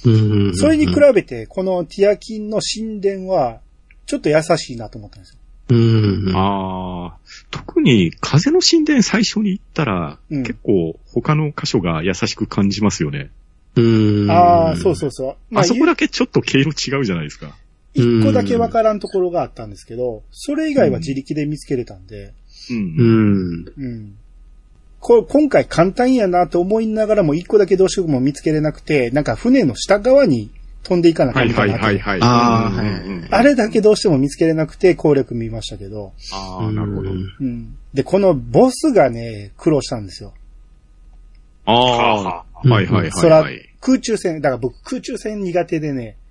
うん。それに比べて、このティアキンの神殿は、ちょっと優しいなと思ったんですよ。うん。ああ、特に風の神殿最初に行ったら、うん結構他の箇所が優しく感じますよね。うん。ああ、そうそうそう。まあそこだけちょっと経路違うじゃないですか。一個だけわからんところがあったんですけど、それ以外は自力で見つけれたんで、う。うんん。うん。こ今回簡単やなと思いながらも一個だけどうしても見つけれなくて、なんか船の下側に飛んでいかなきゃはいいはいけなはいはい。あはいあれだけどうしても見つけれなくて攻略見ましたけど、ああ、なるほど。うん。で、このボスがね、苦労したんですよ。ああ、ははいはいはい空はい。空中戦、だから僕空中戦苦手でね、うん。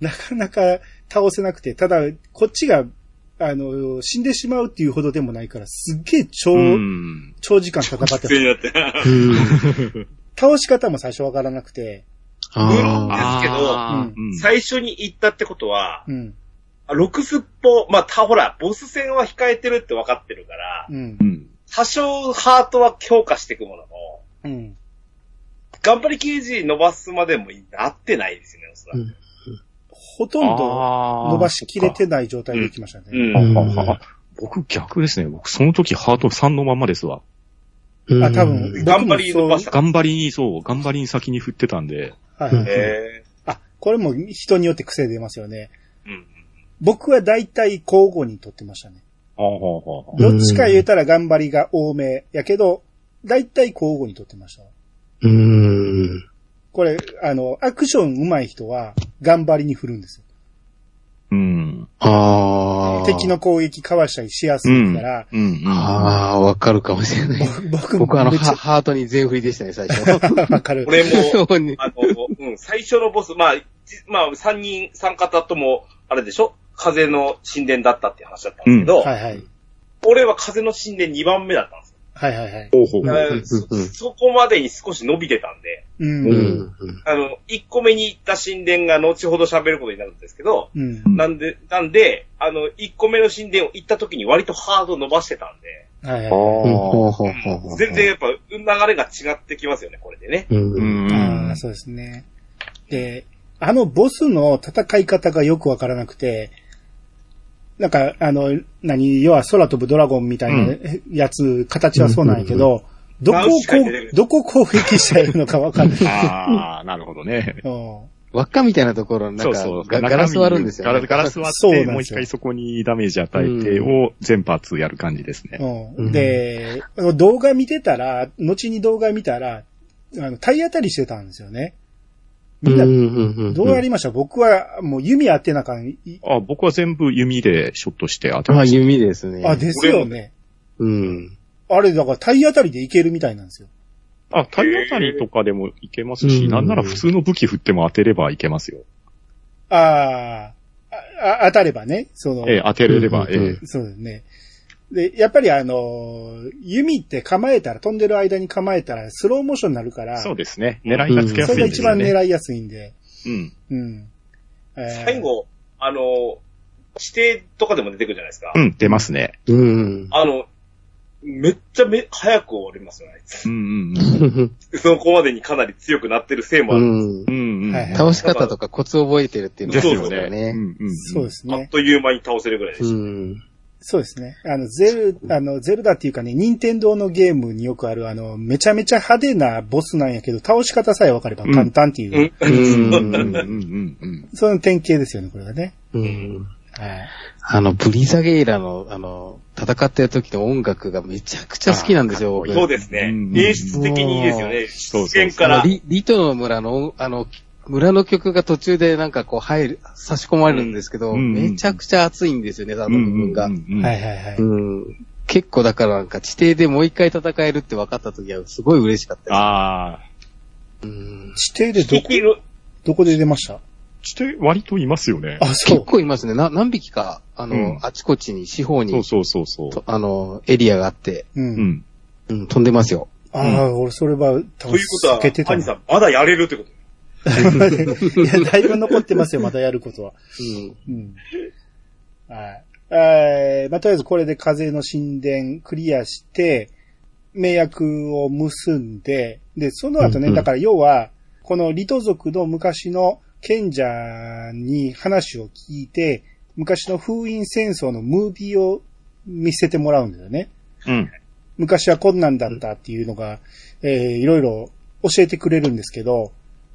なかなか倒せなくて、ただ、こっちが、あの、死んでしまうっていうほどでもないから、すっげえ長、うん。長時間戦って必要になって。うん。倒し方も最初わからなくて、あですけど最初に行ったってことは、うん、あロクスッポ、まあ、た、ほら、ボス戦は控えてるって分かってるから。多少ハートは強化していくものの、うん。頑張り刑事伸ばすまでもなってないですよね、おそらく。うんほとんど伸ばしきれてない状態できましたね。僕逆ですね。僕その時ハート3のまんまですわ。あ、多分、頑張り伸ばしそうた。頑張りに、そう、頑張りに先に振ってたんで。はいあ、これも人によって癖出ますよね。えうん。僕は大体交互に取ってましたね。ああ、はあ、はあ。どっちか言うたら頑張りが多めやけど、大体交互に取ってました。うん。これ、あの、アクション上手い人は頑張りに振るんですよ。うん。ああ。敵の攻撃かわしたりしやすいから、うん。うん。ああ、わかるかもしれない。僕僕あの、ハハートに全振りでしたね、最初。ゃ わかる。俺も、あの、うん、最初のボス、まあ、じまあ、三人、三方とも、あれでしょ？風の神殿だったって話だったんですけど、はいはい。俺は風の神殿2番目だったんですよ。はいはいはい。そこまでに少し伸びてたんで、う。うんん。あの、1個目に行った神殿が後ほど喋ることになるんですけど、うん。なんで、なんで、あの、1個目の神殿を行った時に割とハード伸ばしてたんで、全然やっぱ流れが違ってきますよね、これでね。あ。うん。うん。ああ、そうですね。で、あのボスの戦い方がよくわからなくて、なんか、あの、何、要は空飛ぶドラゴンみたいなやつ、形はそうなんやけど、どこをこう、どこを攻撃したらいいのかわかんない。ああ、なるほどね。うん輪っかみたいなところ、なんかそうそう。ガガラス割るんですよ、ね。ガラス割って、もう一回そこにダメージ与えてを全発やる感じですね。うんで、動画見てたら、後に動画見たら、あの、体当たりしてたんですよね。みんな、んどうやりました？僕はもう弓当てなあかん。いあ僕は全部弓でショットして当てあ、ました。弓ですね。あ、ですよね。うん。あれ、だから体当たりでいけるみたいなんですよ。あ、体当たりとかでもいけますし、うんなんなら普通の武器振っても当てればいけますよ。あーあ、あ当たればね、その、ええ、当てれれば、うんうんうんええ。そうですね。で、やっぱりあの、弓って構えたら、飛んでる間に構えたら、スローモーションになるから、そうですね。狙いがつけやそれが一すいんですよね。番狙いやすいんで、うん。うん。えー最後、あの、指定とかでも出てくるじゃないですか。うん、出ますね。うん。あの、めっちゃめ、早く終わりますよね、あいつうんうん そこまでにかなり強くなってるせいもある。うんうん。うんうん。はいはい倒し方とかコツ覚えてるっていうのがですよそうそうね。ね。うんうん。そうですね。あっという間に倒せるぐらいでうした。ん。そうですね。あの、ゼル、あの、ゼルダっていうかね、任天堂のゲームによくある、あの、めちゃめちゃ派手なボスなんやけど、倒し方さえ分かれば簡単っていう、うん。うん。うんうんうんうん。その典型ですよね、これがね。うん。はい。あの、ブリザゲイラの、あの、戦ってる時の音楽がめちゃくちゃ好きなんですよ、僕そうですねう。ん演出的にいいですよね。そうそう出現から。リリトの村の、あの、村の曲が途中でなんかこう入る、差し込まれるんですけど、うんめちゃくちゃ熱いんですよね、あの部分が。うんうんうんはいはいはい。うん。結構だからなんか地底でもう一回戦えるって分かった時はすごい嬉しかったです。ああ。うん地底でどこ。どこで出ました？して割といますよね。あ、そ結う。構いますね。な何匹か、あの、うんあちこちに、四方に、そうそうそうそう。とあの、エリアがあって、う。うんん。うん、飛んでますよ。ああ、俺それは多分ということは避けて、たな。アニさん、まだやれるってこと？いや、だいぶ残ってますよ、またやることは。うん。うん。はい。えーまあ、とりあえずこれで風の神殿クリアして、名約を結んで、で、その後ね、うんうんだから要は、このリト族の昔の賢者に話を聞いて、昔の封印戦争のムービーを見せてもらうんだよね。うん。昔はこんなんだったっていうのが、えーいろいろ教えてくれるんですけど、うん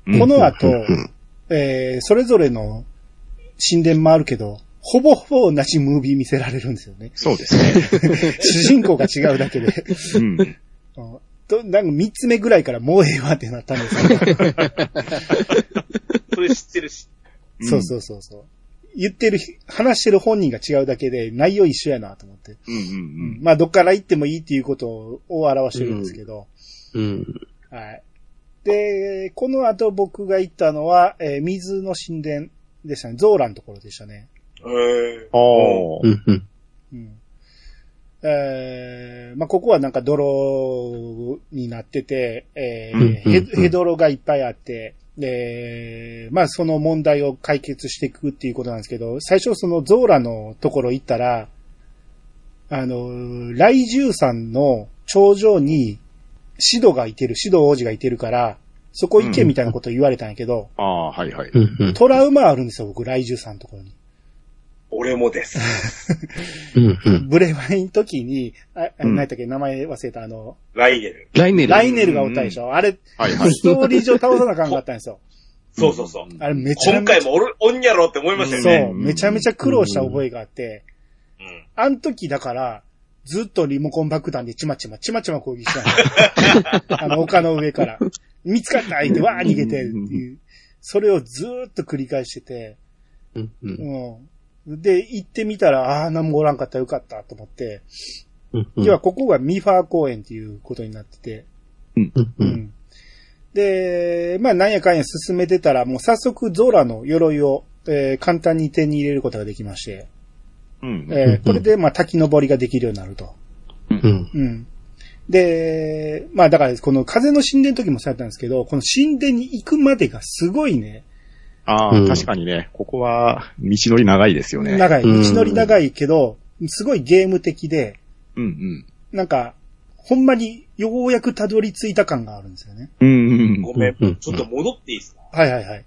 この後、うんえーそれぞれの神殿もあるけど、ほぼほぼ同じムービー見せられるんですよね。そうですね。主人公が違うだけで。うん。うんとなんか三つ目ぐらいからもうええわってなったんですけど、それ知ってるし。そうそうそうそう。言ってる、話してる本人が違うだけで内容一緒やなと思って。うんうんまあ、どっから行ってもいいっていうことを表してるんですけど、うん。はい。で、この後僕が行ったのは、えー水の神殿でしたね。ゾーラのところでしたね。へーああ。うん。うん。うん。えー、まあ、ここはなんか泥になってて、えーヘヘドロがいっぱいあって、で、まあ、その問題を解決していくっていうことなんですけど、最初そのゾーラのところ行ったら、あの、雷獣山の頂上に、シドがいてる、シド王子がいてるから、そこ行けみたいなことを言われたんやけど、ああ、はいはい。トラウマあるんですよ、僕、雷獣山のところに。俺もです。ブレワインの時に、あ、何やったっけ、名前忘れた、あの、ライエル。ライネル。ライネルがおったでしょ、あれ、はいはい。ストーリー上倒さなあかんかったんですよ。そうそうそう。あれめちゃ今めちゃ、回もおる、おんやろって思いましたよそね。う、めちゃめちゃ苦労した覚えがあって、うん。あの時だから、ずっとリモコン爆弾でちまちま、ちまちま攻撃したの。あの、丘の上から。見つかった相手わー逃げてっていう。それをずーっと繰り返してて、うん。うん。うん。で、行ってみたら、ああ、何もおらんかったよかったと思って、うん。要はここがミファー公園っていうことになってて、うん。う。うんん。で、まあ、なんやかんや進めてたら、もう早速ゾーラの鎧を、えー簡単に手に入れることができまして、うん。えーこれで、まあ、滝登りができるようになると。うん。うん。で、まあ、だから、この風の神殿の時もそうやったんですけど、この神殿に行くまでがすごいね、ああ、うん確かにね、ここは道のり長いですよね。長い。道うんのり長いけど、すごいゲーム的で、うんうん。なんか、ほんまにようやくたどり着いた感があるんですよね。うんうん。ごめんうん。ちょっと戻っていいですか？はいはいはい。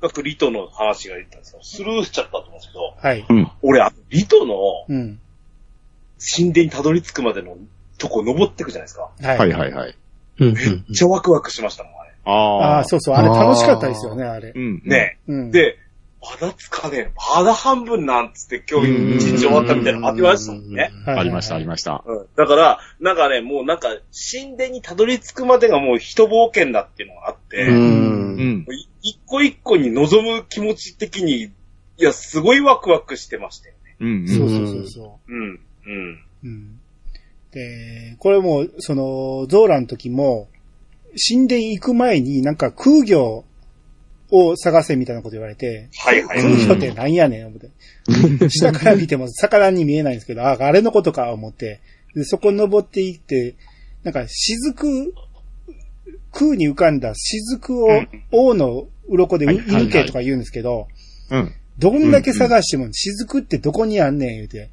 かくリトの話が出たんですけど、スルーしちゃったと思うんですけど、はい。うん。俺、あリトのうん。神殿にたどり着くまでのとこ登ってくじゃないですか。はい。はいはい。めっちゃワクワクしましたもん、あれ。あああ。あ、そうそう。あれ楽しかったですよね、あれう。ん。ねうん。で、まだつかねえ。まだ半分なんつって今日一日終わったみたいなのありましたもんね。ありました、ありました。うん。だから、なんかね、もうなんか、神殿にたどり着くまでがもう一冒険だっていうのがあって、う。うん一個一個に望む気持ち的に、いや、すごいワクワクしてましたよね。うん。そうそうそうそうん。うん。う。うん。で、これも、その、ゾーラの時も、神殿行く前になんか空魚を探せみたいなこと言われて、はいはい。空魚ってなんやねん、思って。下から見ても魚に見えないんですけど、あ、あれのことか、思って。で、そこ登っていって、なんか雫、空に浮かんだ雫をうん王の鱗ではいはいはい抜けとか言うんですけど、うん。どんだけ探しても雫ってどこにあんねん言うて、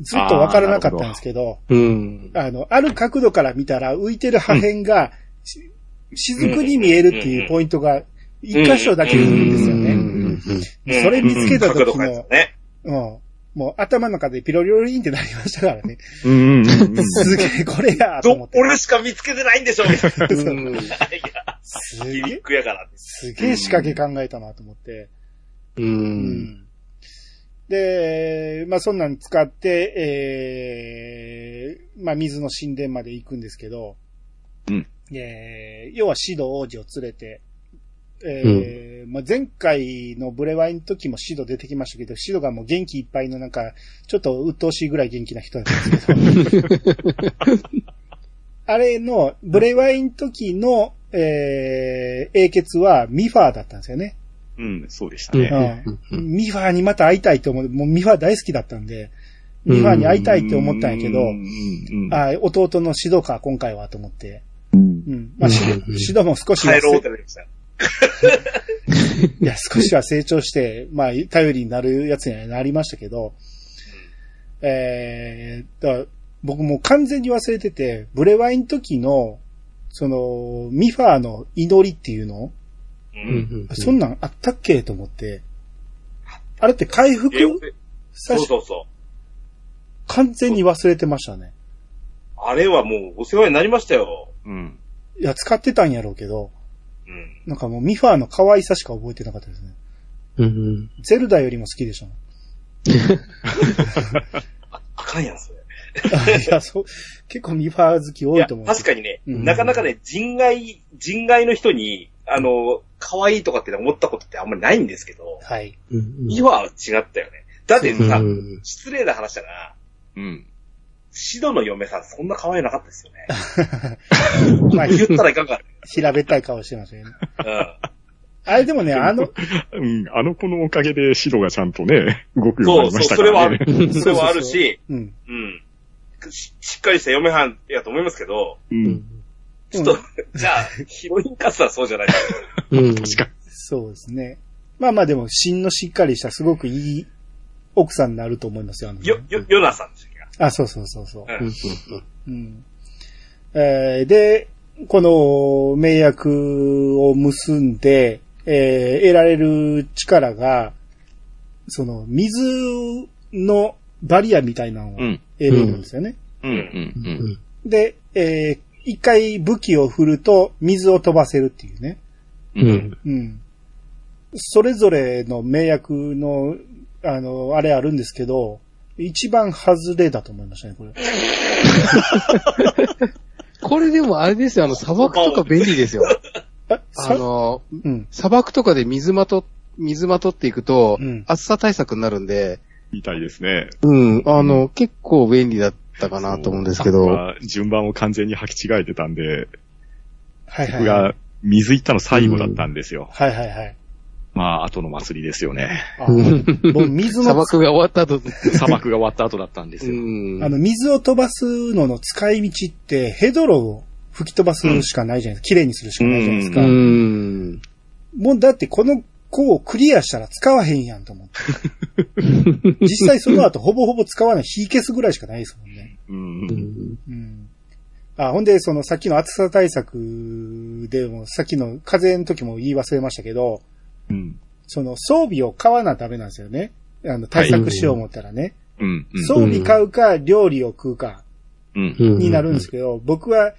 ずっとわからなかったんですけど、うん。あの、ある角度から見たら浮いてる破片が、し雫に見えるっていうポイントが一箇所だけいるんですよね。うん。それ見つけた時の変えた、ね。うん。もう頭の中でピロリロリンってなりましたからね。うんうんうん。すげえ、これやと思って。ど俺しか見つけてないんでしょみたいな。すげえ、クやから。すげえ仕掛け考えたなと思って。で、まあそんなん使って、えー、まあ水の神殿まで行くんですけど、うん。えー、要はシド王子を連れて、えーまあ、前回のブレワイの時もシド出てきましたけど、シドがもう元気いっぱいのなんか、ちょっと鬱陶しいぐらい元気な人なんですけど、あれの、ブレワイの時の、えー、英傑はミファーだったんですよね。うん、そうでしたうんね。うんミファーにまた会いたいと思う。もうミファー大好きだったんで、ミファーに会いたいって思ったんやけどあ弟の指導か、今回はと思って。うんうん。まあ、指導うん指導も少しは帰ろうってなりました。いや、少しは成長して、まあ、頼りになるやつにはなりましたけど、えー、だ僕もう完全に忘れてて、ブレワイン時の、その、ミファーの祈りっていうの、う。うんん。そんなんあったっけと思って、あれって回復そうそうそう。完全に忘れてましたね。あれはもうお世話になりましたよ。うん。いや、使ってたんやろうけど、うん。なんかもうミファーの可愛さしか覚えてなかったですね。うん。ゼルダよりも好きでしたもん。あかんやん、それ。いや、そう、結構ミファー好き多いと思う。確かにね、うんなかなかね、人外、人外の人に、あの、可愛いとかって思ったことってあんまりないんですけど、はい。うん。ミワは違ったよね。だってさ、うん失礼な話だな、うん。シドの嫁さんそんな可愛なかったですよね。まあ、言ったらいかんから。平べったい顔してましたけどね。うん。あれでもね、あの、うん、あの子のおかげで白がちゃんとね、動くようになりまそう、そう、したそれは。それはあるし、うん。うん。ししっかりした嫁はんやと思いますけど、うん。ちょっと、じゃあ、ヒロインカスはそうじゃないですか。うん。確かそうですね。まあまあでも、芯のしっかりしたすごくいい奥さんになると思いますよ。あのよ、よ、ヨナさんでしたっけあ、そうそうそうそう。うんうん。うん。えーで、この名約を結んで、えー得られる力が、その、水のバリアみたいなのをうん。得れるんですよね。うん。うん。で、えー一回武器を振ると水を飛ばせるっていうね。うん。うん。うん。それぞれの名役の、あの、あれあるんですけど、一番外れだと思いましたね、これ。これでもあれですよ、あの、砂漠とか便利ですよ。あ、の、うん。砂漠とかで水まと、水まとっていくとうん、暑さ対策になるんで、みたいですね。うん、あの、結構便利だったかなと思うんですけど、まあ順番を完全に履き違えてたんで、はいはいはい。僕が水行ったの最後だったんですよ。はいはいはい。まあ、後の祭りですよね。あもう水の、砂漠が終わった後、砂漠が終わった後だったんですよ。うん。あの、水を飛ばすのの使い道って、ヘドロを吹き飛ばすしかないじゃないですか。綺麗にするしかないじゃないですか。う。もうだってこの子をクリアしたら使わへんやんと思って。実際その後ほぼほぼ使わない、火消すぐらいしかないですもんね。うん。うんうん。あ、ほんで、そのさっきの暑さ対策でも、さっきの風の時も言い忘れましたけど、うん。その装備を買わなダメなんですよね。あの、対策しよう思ったらね。うん。装備買うか、料理を食うか。になるんですけど、僕は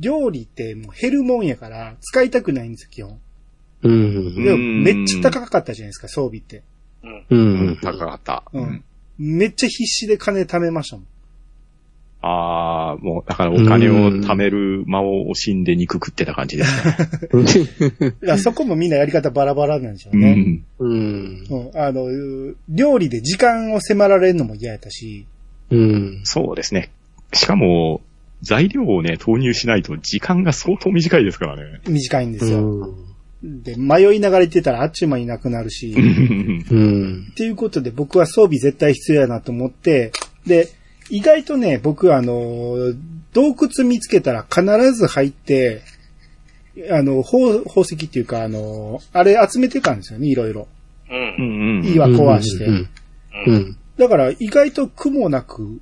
料理ってもう減るもんやから、使いたくないんですよ、基本。うん。でもめっちゃ高かったじゃないですか、装備って。うん。高かった。うん。めっちゃ必死で金貯めましたもん。ああ、もう、だからお金を貯める間を惜しんで肉食ってた感じですね。そこもみんなやり方バラバラなんでしょうね。うん。うん。うん。あの、料理で時間を迫られるのも嫌やったし、うん。そうですね。しかも、材料をね、投入しないと時間が相当短いですからね。短いんですよ。うん。で、迷いながら行ってたらあっちゅう間になくなるし、うん。っていうことで僕は装備絶対必要やなと思って、で、意外とね、僕あの、洞窟見つけたら必ず入って、あの、宝、宝石っていうか、あの、あれ集めてたんですよね、いろいろ。う。うんんうん。岩壊して。うん。うん。だから意外と苦もなく、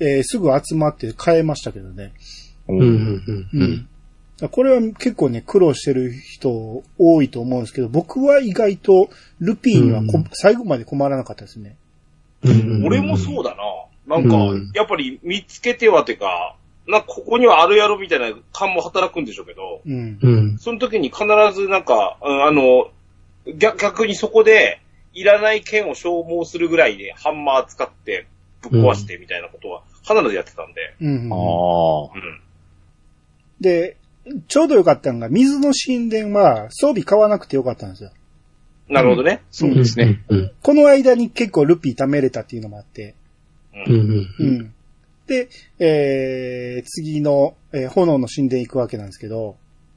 えーすぐ集まって買えましたけどね。うん。うん。うん。これは結構ね、苦労してる人多いと思うんですけど、僕は意外とルピーにはこ、うん最後まで困らなかったですね。うん。俺もそうだな。なんかうん、やっぱり見つけてはてか、なんかここにはあるやろみたいな感も働くんでしょうけど、うん。うん。その時に必ずなんか、うんあの、逆逆にそこで、いらない剣を消耗するぐらいでハンマー使ってぶっ壊してみたいなことは必ずやってたんで。うんああ。うん。で、ちょうどよかったのが、水の神殿は装備買わなくてよかったんですよ。なるほどね。そうですね。。うん。この間に結構ルピー貯めれたっていうのもあって。うん。うん。ううん。ん。で、えー、次の、えー炎の神殿行くわけなんですけど、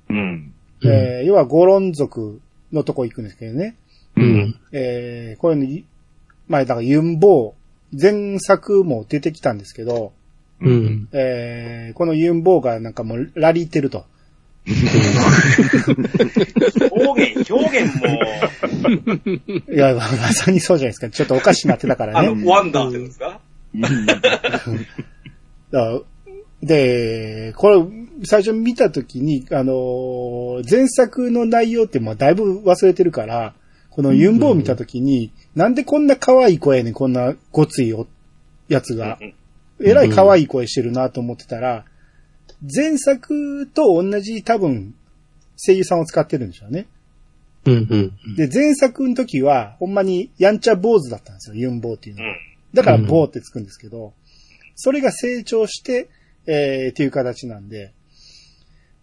うん。えー、要はゴロン族のとこ行くんですけどね。う。うんん。えー、こういうのい、前、だからユンボウ、前作も出てきたんですけど、う。ん。えー、このユンボウがなんかもうラリってると。表現、表現も、いや、まさにそうじゃないですか。ちょっとおかしになってたからあね。の、ワンダーって言うんですか？だで、これ、最初見たときに、あのー前作の内容ってもうだいぶ忘れてるから、このユンボを見たときに、なんでこんな可愛い声やねん、こんなごついおやつが。うんえらい可愛い声してるなと思ってたら、前作と同じ多分、声優さんを使ってるんでしょうね。うん。うん。で、前作の時は、ほんまにやんちゃ坊主だったんですよ、ユンボーっていうのは。うん。だから、ボーってつくんですけど、それが成長して、えー、っていう形なんで、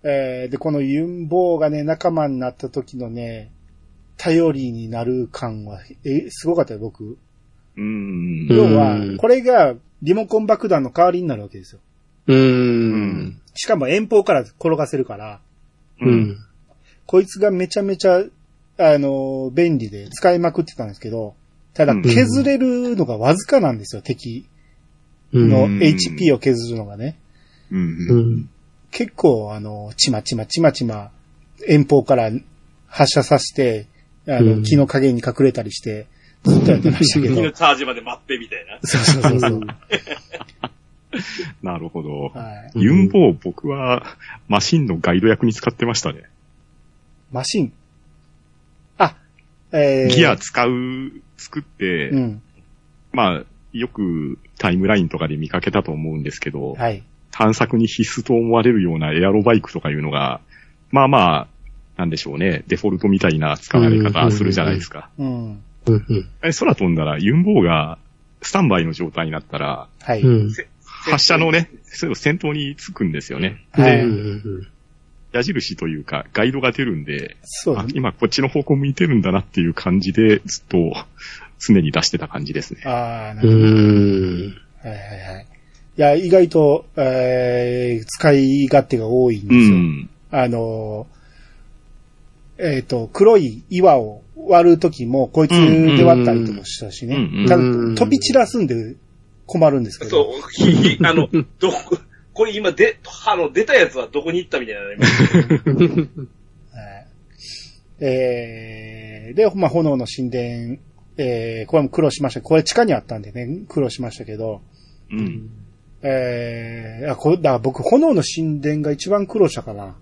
えー、で、このユンボーがね、仲間になった時のね、頼りになる感は、え、すごかったよ、僕。うん。要はうん、これがリモコン爆弾の代わりになるわけですよ。うん。しかも遠方から転がせるから、うん。こいつがめちゃめちゃ、あの、便利で使いまくってたんですけど、ただうん削れるのがわずかなんですよ、敵のうん HP を削るのがね。う。うんん。結構、あの、ちまちまちまちま、遠方から発射させて、あの、うん木の影に隠れたりして、ずっとやってましたけど。次のチャージまで待ってみたいな。そうそうそうそう。なるほど。はい。ユンボを僕はマシンのガイド役に使ってましたね。マシン？あ、えー、ギア使う、作って、うん。まあ、よくタイムラインとかで見かけたと思うんですけど、はい。探索に必須と思われるようなエアロバイクとかいうのが、まあまあ、なんでしょうね、デフォルトみたいな使われ方するじゃないですか。うん。うん。うん。え空飛んだらユンボーがスタンバイの状態になったら、はい。うん。発射のね、そういう先頭につくんですよね。はい。うん。矢印というか、ガイドが出るんで、あそうね。今こっちの方向向いてるんだなっていう感じで、ずっと常に出してた感じですね。ああ、なうるほど。ん。はいはいはい。いや、意外と、えー、使い勝手が多いんですうよ。ん。あのー、えっ、と、黒い岩を割るときも、こいつで割ったりとかしたしね。うんうん飛び散らすんで困るんですけど。そう、ひひ、あの、どこ、これ今で、あの、出たやつはどこに行ったみたいなのありますはいえー、で、まあ、炎の神殿、えー、これも苦労しました。これ地下にあったんでね、苦労しましたけど、うん。えー、あこれだから僕、炎の神殿が一番苦労したかな。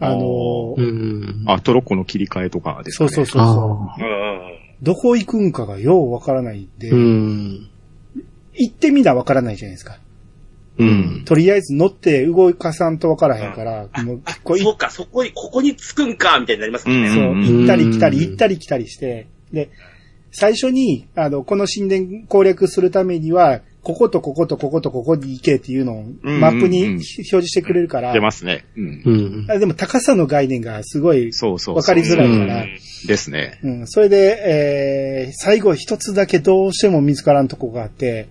あのーうん。あ、トロッコの切り替えとかですかね。そうそうそうそう。どこ行くんかがようわからないんで、ーうん。行ってみなわからないじゃないですか。うん。とりあえず乗って動かさんとわからへんから、もうあ結構いそうか、そこに、ここに着くんか、みたいになりますもんね。うんそう、うん行ったり来たり、うん行ったり来たりして、で、最初に、あの、この神殿攻略するためには、こことこことこことここに行けっていうのをうんマップにうん表示してくれるから、出ますね。うん。うん。あでも高さの概念がすごい、そうそうそう。わかりづらいからうんですね。うん、それで、えー、最後一つだけどうしても見つからんとこがあって、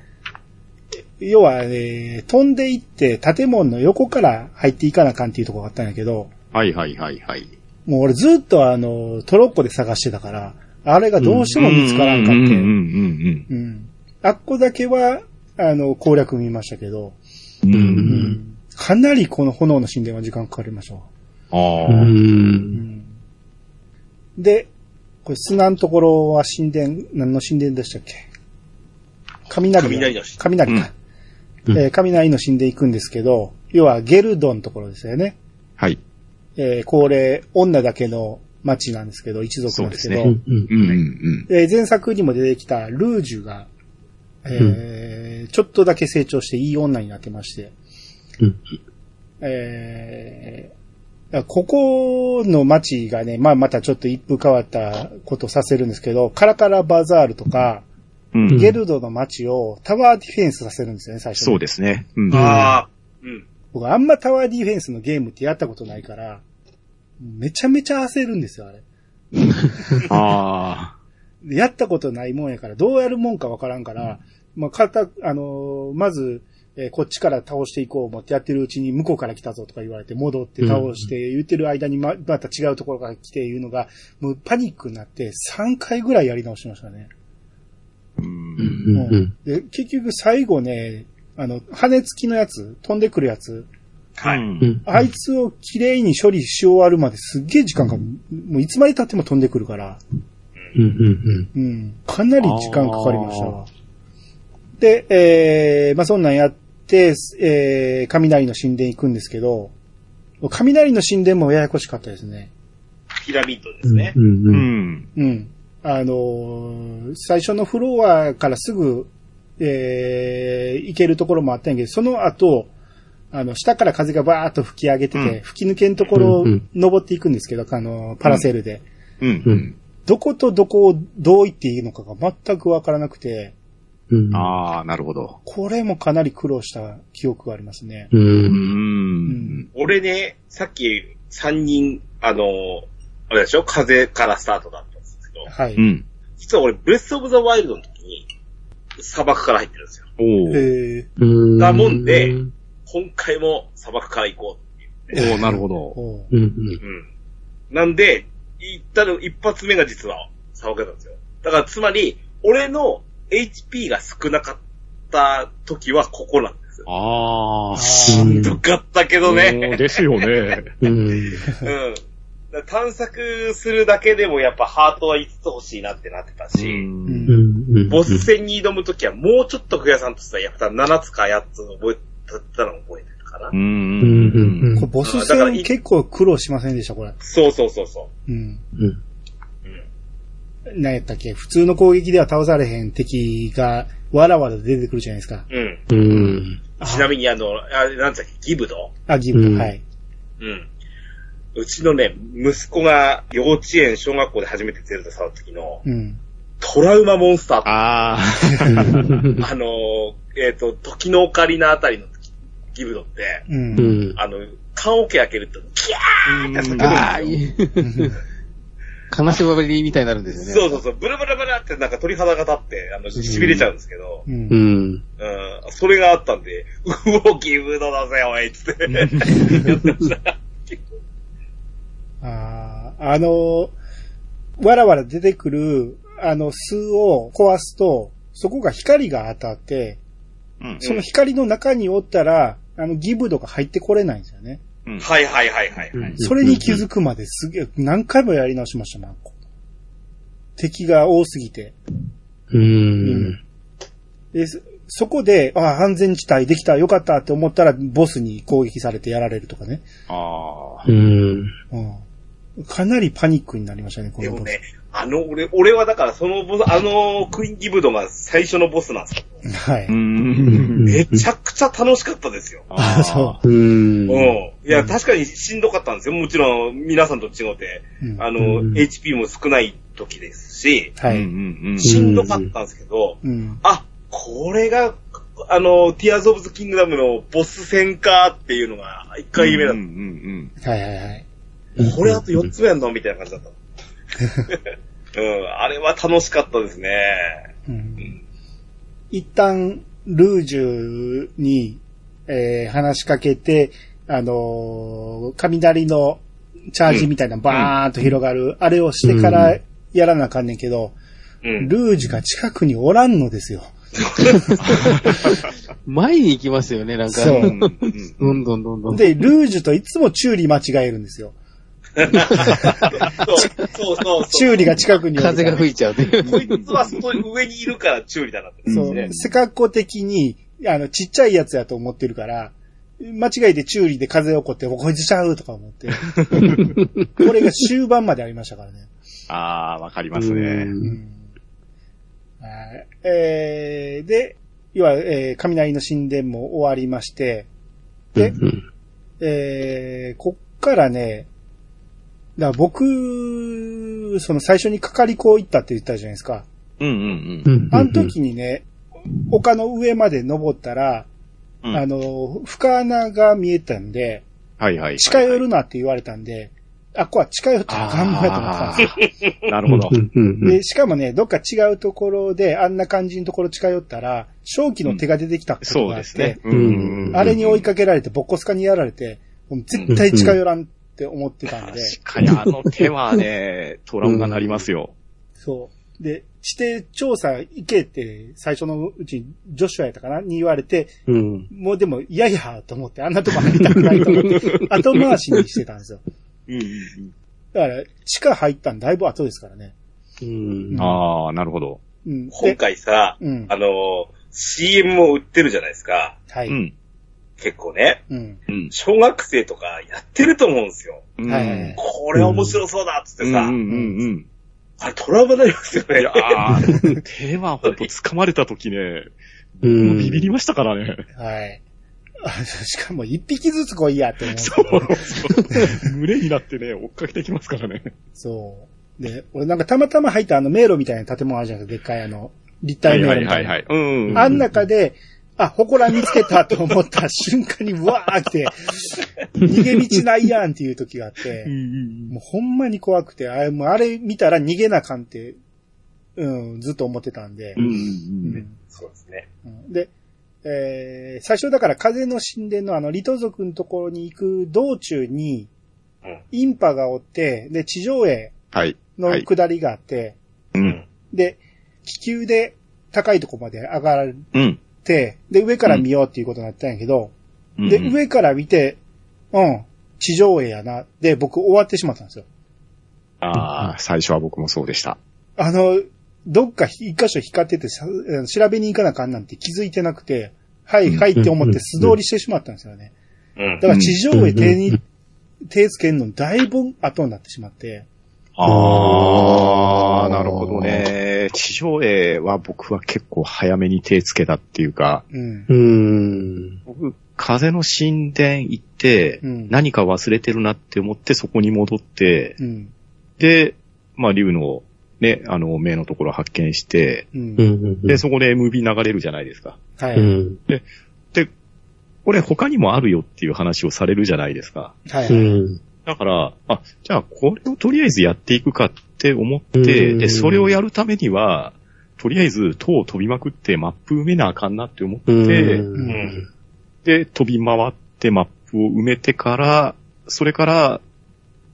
要は、ね、飛んでいって建物の横から入っていかなあかんっていうところがあったんやけど、はいはいはいはい。もう俺ずっとあの、トロッコで探してたから、あれがどうしても見つからんかって、うんうんうんうん。あっこだけは、あの、攻略見ましたけど、うん。う。うんん。かなりこの炎の神殿は時間かかりましたわ。あう。あ。うんん。で、これ砂のところは神殿、何の神殿でしたっけ？雷雷の神雷か。うん。えー雷の神殿行くんですけど、要はゲルドンのところですよね。はい。えー、これ、女だけの町なんですけど、一族なんですけど、そううんうん。うんえー前作にも出てきたルージュが、えーちょっとだけ成長していい女になってまして、うん。えーここの街がね、まあまたちょっと一風変わったことをさせるんですけど、カラカラバザールとか、うん。うんゲルドの街をタワーディフェンスさせるんですよね、最初に。そうですね。うん。ああ、うん。僕あんまタワーディフェンスのゲームってやったことないから、めちゃめちゃ焦るんですよ、あれ。ああ。やったことないもんやから、どうやるもんかわからんから、まあ、かた、あのーまず、えーこっちから倒していこう思ってやってるうちに向こうから来たぞとか言われて戻って倒して言ってる間にま、また違うところから来て言うのが、もうパニックになって3回ぐらいやり直しましたね。うん。うんうんで、結局最後ね、あの、羽付きのやつ、飛んでくるやつ、はい。うんあいつをきれいに処理し終わるまですっげえ時間が、もういつまで経っても飛んでくるから、うんうんうん。かなり時間かかりましたわ。で、えー、まあ、そんなんやって、えー、雷の神殿行くんですけど、雷の神殿もややこしかったですね。ピラミッドでうん。すね。ううんうんん。うん。あのー最初のフロアからすぐ、えー、行けるところもあったんやけど、その後、あの、下から風がバーっと吹き上げてて、うん吹き抜けのところをうんうん登っていくんですけど、あの、パラセールで。うん。うん。どことどこをどう行っていいのかが全くわからなくて、うん。ああ、なるほど。これもかなり苦労した記憶がありますね。う。うんん。俺ね、さっき3人、あの、あれでしょ？風からスタートだっど、はい。うん。実は俺、ブレスオブザワイルドの時に、砂漠から入ってるんですよ。おーえうん。だもんで今回も砂漠から行こうっていう。おーなるほ ー、ど。おうんうん。うん。なんで、行ったの、一発目が実は砂漠だったんですよ。だからつまり、俺の HP が少なかった時はここなんですよ。ああ。あうんよかったけどね。ですよね。うん。うん。探索するだけでもやっぱハートは5つ欲しいなってなってたし、うんうんうん。ボス戦に挑むときはもうちょっと増やさんとしたらやっぱ7つか8つ覚えたったの覚えてるかな。うん。うんこれボスだから戦結構苦労しませんでした、これ。そうそうそうそうん。うん。う。うん。何やったっけ？普通の攻撃では倒されへん敵が、わらわら出てくるじゃないですか。うん。うん。ちなみにあの、あれなんつったっけ？ギブド？あ、ギブ、うんはい。うん。うちのね、息子が幼稚園、小学校で初めてゼルダ触った時のうん。トラウマモンスターああ。あのー、えっ、と、時のオカリナあたりのギブドって、う。うんん。あの、缶オケ開けると、キャーって叫ぶんですよ。ああ、いい。金縛りみたいになるんですよね。そうそうそう、ブルブルブルってなんか鳥肌が立って、あの、痺れちゃうんですけど、う。うんん。うん、それがあったんで、うお、ギブドだぜ、おい、つって。やってました。あーあの、わらわら出てくる、あの巣を壊すと、そこが光が当たって、うんその光の中におったら、あの、ギブドが入ってこれないんですよね。うんはいはいはいはい、はい。それに気づくまですげえ、何回もやり直しました、なんか。敵が多すぎて。うん。で、そそこで、ああ、安全地帯できた、よかったって思ったら、ボスに攻撃されてやられるとかね。ああ。うん。うん。かなりパニックになりましたね、このボス。でもね、あの、俺、俺はだからそのボス、あの、クイーンギブドが最初のボスなんですよ。はい。うん。めちゃくちゃ楽しかったですよ。ああ、そうん。うん。いや、確かにしんどかったんですよ。もちろん、皆さんと違って。う。うんあの、うん HP も少ない時ですし、はい。うんうんしんどかったんですけど、うん。あ、これが、あの、ティアーズ・オブ・ザ・キングダムのボス戦かっていうのが一回目だっうんうんはいはいはい。た。これあと4つ目やんの？みたいな感じだった。うん、あれは楽しかったですね。うん。一旦、ルージュに、えー話しかけて、あのー雷のチャージみたいなバーンと広がる、あれをしてからやらなあかんねんけど、うん。ルージュが近くにおらんのですよ。前に行きますよね、なんか。そううんうんどんどんどんどん。で、ルージュといつもチューリ間違えるんですよ。そうそうそう。チューリが近くに風が吹いちゃうね。こいつはその上にいるからチューリだなって。そうね。背格好的に、あの、ちっちゃいやつやと思ってるから、間違えてチューリで風起こって、こいつちゃうとか思って。これが終盤までありましたからね。ああ、わかりますね。えー、で、要は、えー雷の神殿も終わりまして、で、うんえー、こっからね、だから僕、その最初にかかり子行ったって言ったじゃないですか。うんうんうん。うんあの時にね、丘の上まで登ったら、うんあの、深穴が見えたんで、はいはい。近寄るなって言われたんで、あ、ここは近寄ったらあかんのやと思ったんですよ。なるほど。で、しかもね、どっか違うところで、あんな感じのところ近寄ったら、正気の手が出てきたことそうがあって、ですね。うんうんうんあれに追いかけられて、ボッコスカにやられて、もう絶対近寄らんって思ってたんで、確かにあの手はね、トラウマになりますよ。そう。で、指定調査行けって、最初のうち、ジョシュアやったかな？に言われて、うん。もうでも、いやいや、と思って、あんなとこ入りたくないと思って、後回しにしてたんですよ。うんうんだから、地下入ったんだいぶ後ですからね。うんうん。ああ、なるほど。うん。今で、回さ、うんあ。の、CM も売ってるじゃないですか。はい。うん。結構ね。うん。うん。小学生とかやってると思うんですよ。うんはいはいはいこれ面白そうだっつってさ、うんうんうんあれトラウマになりますようん。いねや。ー手はほんと掴まれた時ね、うんビビりましたからね。はい。あ しかも、一匹ずつ来いやって思う。そうそう。群れになってね、追っかけてきますからね。そう。で、俺なんかたまたま入ったあの迷路みたいな建物あるじゃないですか、でっかいあの、立体迷路みたいな。い。うんうん。あん中で、あ、祠見つけたと思った瞬間に、うわー来て、逃げ道ないやんっていう時があってうん、うんもうほんまに怖くて、あれ、もうあれ見たら逃げなあかんって、うん、ずっと思ってたんでう、ん。うんううんんそうですね。うんで、えー最初だから風の神殿のあの、リト族のところに行く道中に、うん。インパがおって、で、地上絵はい。のはい下りがあって、うん。で、気球で高いとこまで上がっうん。て、で、上から見ようっていうことになったんやけど、うんで、上から見て、うん、地上絵やな。で、僕終わってしまったんですよ。ああ、最初は僕もそうでした。あの、どっか一箇所光っててさ調べに行かなあかんなんて気づいてなくて、はい、はいって思って素通りしてしまったんですよね。うんだ。から地上絵手に、手つけんのだいぶ後になってしまって、ああ、なるほどね。地上絵は僕は結構早めに手つけたっていうか、うん。うん。僕、風の神殿行って、うん何か忘れてるなって思ってそこに戻って、うん。で、まあ、竜のね、あの、目のところ発見して、うん。うん。で、そこで MV 流れるじゃないですか。はい。うん。で、これ他にもあるよっていう話をされるじゃないですか。はい。うん。だから、あ、じゃあこれをとりあえずやっていくかって思って、うんで、それをやるためには、とりあえず塔を飛びまくってマップ埋めなあかんなって思って、うん。で、飛び回ってマップを埋めてから、それから、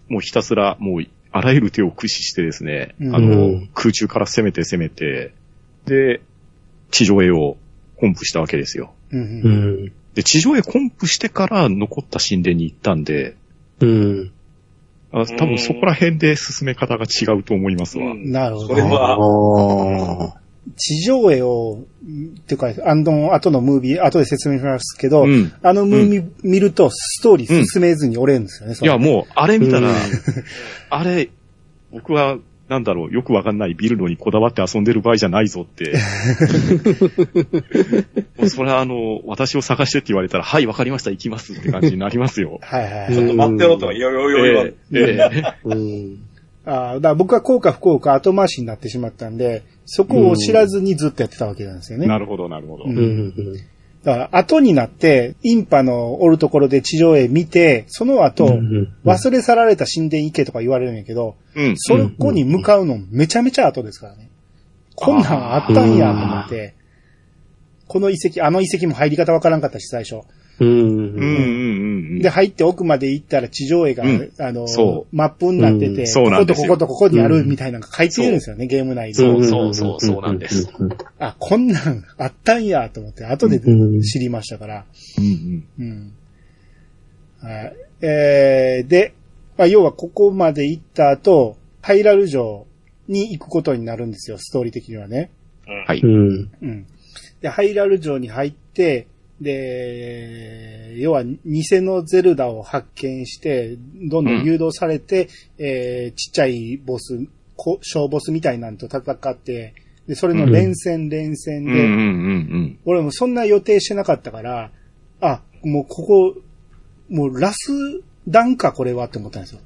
もうひたすら、もう、あらゆる手を駆使してですね、うんあのうん、空中から攻めて攻めて、で、地上絵をコンプしたわけですよ。うん。で、地上絵コンプしてから残った神殿に行ったんで、うん。あ多分そこら辺で進め方が違うと思いますわ。うん。なるほど。それは、あ地上絵を、っていうか、あの、後のムービー、後で説明しますけど、うん。あのムービー見ると、ストーリー進めずに折れるんですよね。それいや、もう、あれ見たらうん、あれ、僕は、なんだろう、よくわかんないビルドにこだわって遊んでる場合じゃないぞって。もうそれはあの、私を探してって言われたら、はい、わかりました、行きますって感じになりますよ。はいはいはい。ちょっと待ってろとか、いよいよいよいよ。ええええうん。ああ、だから僕は効か不幸か後回しになってしまったんで、そこを知らずにずっとやってたわけなんですよね。なるほど、なるほど。うんうん。だから後になって、インパのおるところで地上絵見て、その後、うん忘れ去られた神殿行けとか言われるんやけど、うん。そこに向かうのめちゃめちゃ後ですからね。こんなんあったんやと思って、この遺跡、あの遺跡も入り方わからんかったし、最初。うん。うんうんで、入って奥まで行ったら地上絵が、うんあのそ、マップになってうんて、こことこことここにあるうんみたいなのが書いてるんですよね、ゲーム内で。そうそうそうそうなんです。あ、こんなんあったんやと思って、後でうん知りましたから。うんうん。はい。えー、で、まあ、要はここまで行った後、ハイラル城に行くことになるんですよ、ストーリー的にはね。うんはい。うん。うん。で、ハイラル城に入って、で、要は偽のゼルダを発見して、どんどん誘導されて、えーちっちゃいボス、こ小ボスみたいなんと戦って、で、それの連戦連戦で、うんうんうん。俺もそんな予定してなかったから、あ、もうここ、もうラス段かこれはって思ったんですよ。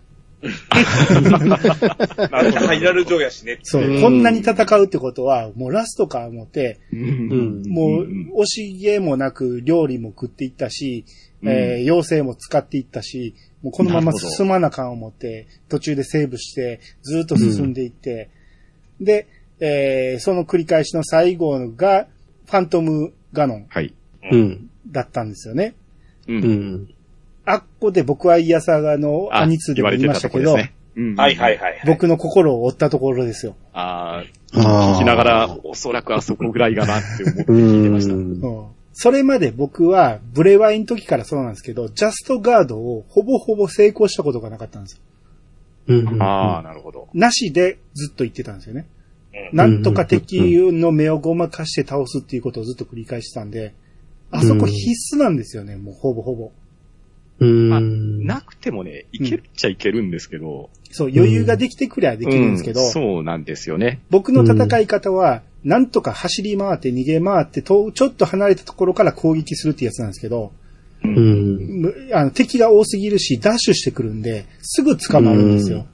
イラル城やしね。そう、うんこんなに戦うってことは、もうラストか思って、うん。もううん、惜しげもなく料理も食っていったし、うんえー妖精も使っていったし、もうこのまま進まなかん思って、途中でセーブして、ずっと進んでいって、で、えーその繰り返しの最後が、ファントムガノンはい。うん。だったんですよね。う。うんん。あっこで僕はイヤサガのアニツでも言いましたけど、はいはいはい。僕の心を折ったところですよ。ああ、聞きながら、おそらくあそこぐらいかなって思ってう聞いてました。ん。うんそれまで僕は、ブレワイの時からそうなんですけど、ジャストガードをほぼほぼ成功したことがなかったんですよ。うん。ああ、なるほど。なしでずっと言ってたんですよね。うんなんとか敵の目をごまかして倒すっていうことをずっと繰り返してたんで、あそこ必須なんですよね、もうほぼほぼ。うん。まあなくてもね、いけるっちゃいけるんですけど。そう、余裕ができてくりゃできるんですけど、うんそうなんですよね。僕の戦い方は、なんとか走り回って逃げ回ってと、ちょっと離れたところから攻撃するってやつなんですけど、う。うんあの敵が多すぎるし、ダッシュしてくるんで、すぐ捕まるんですよ。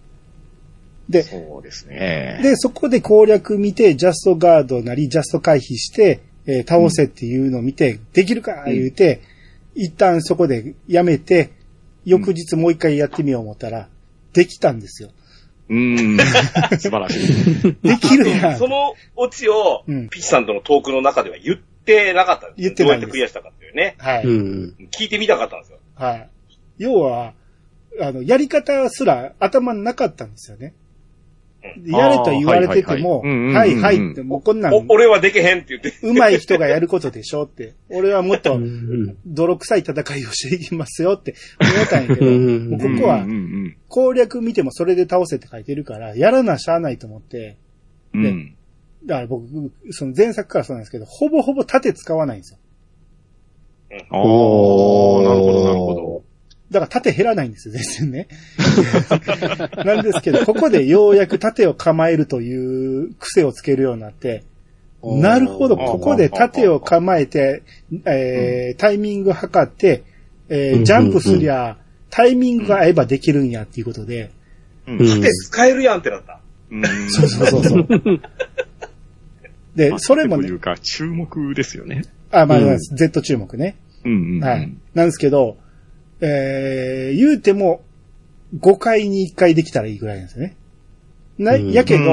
で、そうですね。で、そこで攻略見て、ジャストガードなり、ジャスト回避して、えー倒せっていうのを見て、できるか言うて、一旦そこでやめて、翌日もう一回やってみよう思ったら、できたんですよ。うん。素晴らしい。できるやん。そのオチをうん、ピッチさんとのトークの中では言ってなかったんです言ってないどうやってクリアしたかっていうね。はい。うん。聞いてみたかったんですよ。はい。要は、あの、やり方すら頭になかったんですよね。やれと言われてても、はいはいって、もうこんなん、お、俺はできへんって言って。上手い人がやることでしょって。俺はもっとうん。泥臭い戦いをしていきますよって思ったんやけど、ここは攻略見てもそれで倒せって書いてるから、やらなしゃあないと思って、うん。うん。だから僕、その前作からそうなんですけど、ほぼほぼ盾使わないんですよ。ああ、なるほど、なるほど。だから盾減らないんですよ、全然ね。なんですけど、ここでようやく盾を構えるという癖をつけるようになって、なるほど、ここで盾を構えて、えータイミング測って、えージャンプすりゃ、タイミングが合えばできるんやっていうことで、うんうんで、使えるやんってなった。うんそうそうそうそう。でま、あそれもねという、か、注目ですよね。あ、まあ、うん Z 注目ね。うんうんうん。はい。なんですけど、えー、言うても、5回に1回できたらいいぐらいなんですよね。な、うんやけど。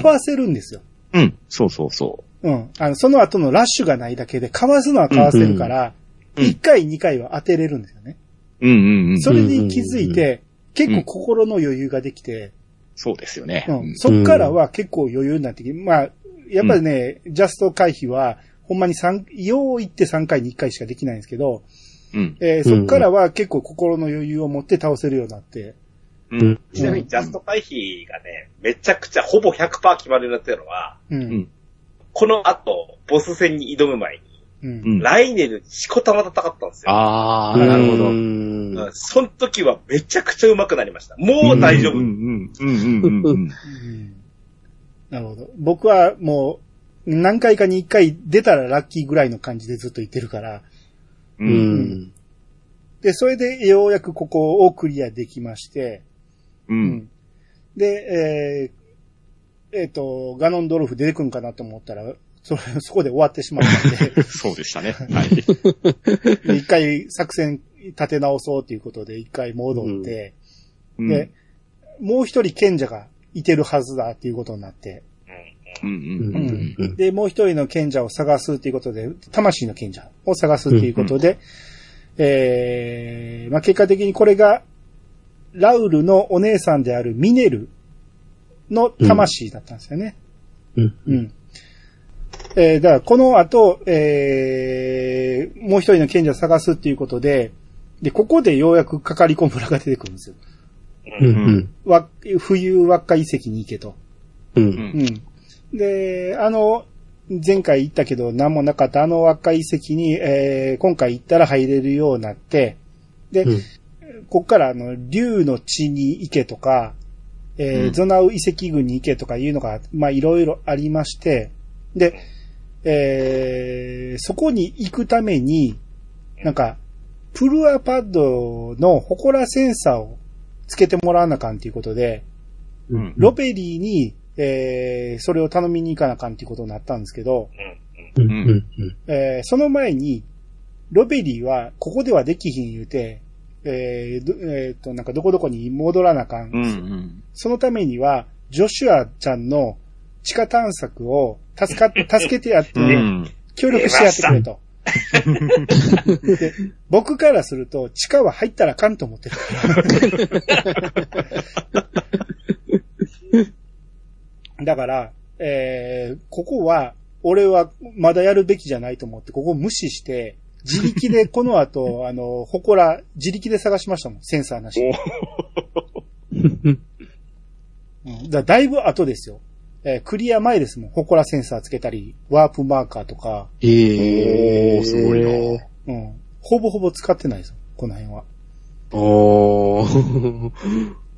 かわせるんですよ。うん。そうそうそうん。あの、その後のラッシュがないだけで、かわすのはかわせるから、うんうん1回、2回は当てれるんですよね。う。うんうんうん。それに気づいて、結構心の余裕ができて、そうですよね。うん。そっからは結構余裕になってきて、まあ、やっぱりね、ジャスト回避は、ほんまに3、よう言って3回に1回しかできないんですけど、うん。えーそっからは結構心の余裕を持って倒せるようになって、ううんん。ちなみにジャスト回避がね、めちゃくちゃほぼ100%決まるようになってるのは、うん。うんこの後、ボス戦に挑む前に、うん。うん。ライネルにしこたま戦ったんですよ。ああ、なるほど。んその時はめちゃくちゃ上手くなりました。もう大丈夫。なるほど。僕はもう、何回かに1回出たらラッキーぐらいの感じでずっと言ってるから、う。うんん。で、それでようやくここをクリアできまして、う。うんで、えーえっ、と、ガノンドルフ出てくるんかなと思ったら、それ、そこで終わってしまったんで、そうでしたね。はい。で一回作戦立て直そうということで一回戻って、うんで、もう一人賢者がいてるはずだっていうことになって、で、もう一人の賢者を探すということで、魂の賢者を探すということで、えー、まあ、結果的にこれが、ラウルのお姉さんであるミネルの魂だったんですよね。うん。うん。えー、だからこの後、えー、もう一人の賢者を探すっていうことで、で、ここでようやくかかりこ村が出てくるんですよ。うん。うん。わ、冬輪っか遺跡に行けと。う。うんんうん。で、あの、前回行ったけど何もなかったあの輪っか遺跡に、えー、今回行ったら入れるようになって、で、うん。こっからあの、竜の地に行けとか、えーうん。ゾナウ遺跡群に行けとかいうのが、まあ、いろいろありまして、で、えー、そこに行くために、なんか、プルアパッドのホコラセンサーをつけてもらわなあかんということで、うん。ロペリーに、えー、それを頼みに行かなあかんということになったんですけど、うん。うん。うん。えー、その前に、ロペリーはここではできひん言うて、えーどえーっと、なんかどこどこに戻らなあかん。うんうんそのためには、ジョシュアちゃんの地下探索を助かっ、助けてやって、うん協力してやってくれと。で僕からすると、地下は入ったらあかんと思ってるから。だから、えー、ここは、俺はまだやるべきじゃないと思って、ここを無視して、自力で この後、あの、ほこら、自力で探しましたもん、センサーなし。うんだだいぶ後ですよ。えークリア前ですもん。ほこらセンサーつけたり、ワープマーカーとか、ええおーすごいなうん。ほぼほぼ使ってないですよ、この辺は。おー。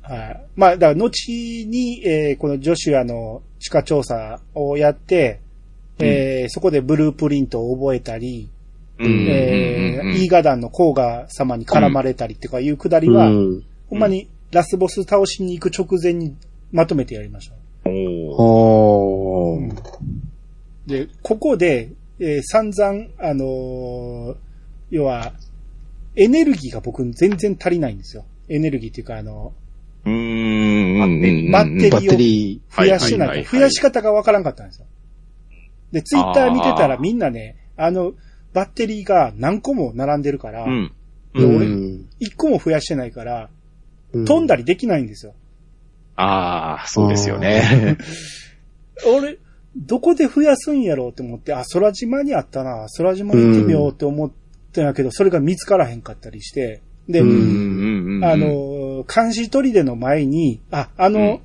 はい。まあ、だから、後に、えーこのジョシュアの地下調査をやって、えーそこでブループリントを覚えたり、うんえイーガダンのコーガ様に絡まれたりとかいうくだりは、うん。ほんまにラスボス倒しに行く直前にまとめてやりました。おーおー。で、ここで、えー散々、あのー要は、エネルギーが僕全然足りないんですよ。エネルギーっていうか、あの、うーん。バッテリーバッテリ増やしない増やし方がわからんかったんですよ。で、ツイッター見てたらみんなね、あの、バッテリーが何個も並んでるから、うん。うん。一個も増やしてないから、うん飛んだりできないんですよ。ああ、そうですよね。俺、どこで増やすんやろうって思って、あ、空島にあったな、空島に行ってみようって思ってんやけど、それが見つからへんかったりして、で、うんうんうん。あ、の、監視砦の前に、あ、あの、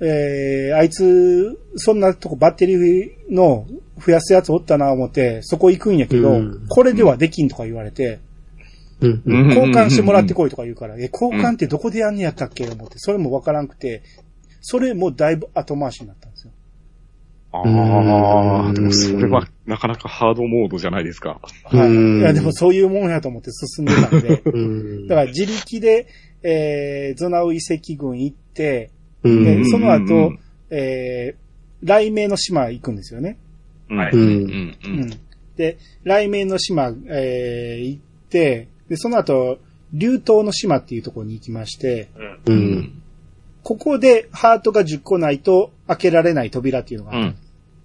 えー、あいつ、そんなとこバッテリーの増やすやつおったな思って、そこ行くんやけど、うんこれではできんとか言われて、うん。うん交換してもらってこいとか言うから、え、交換ってどこでやんねやったっけ思って、それもわからんくて、それもだいぶ後回しになったんですよ。ああ、でもそれはなかなかハードモードじゃないですか。はい。うんいや、でもそういうもんやと思って進んでたんで、うん。だから自力で、えー、ゾナウ遺跡群行って、うんで、そのうんう後ん、えー、雷鳴の島行くんですよね。はいうん。うん。ううんん。で、雷鳴の島、えー、行って、で、その後、竜頭の島っていうところに行きまして、うん。う。うんん。ここでハートが10個ないと開けられない扉っていうのがある。うん。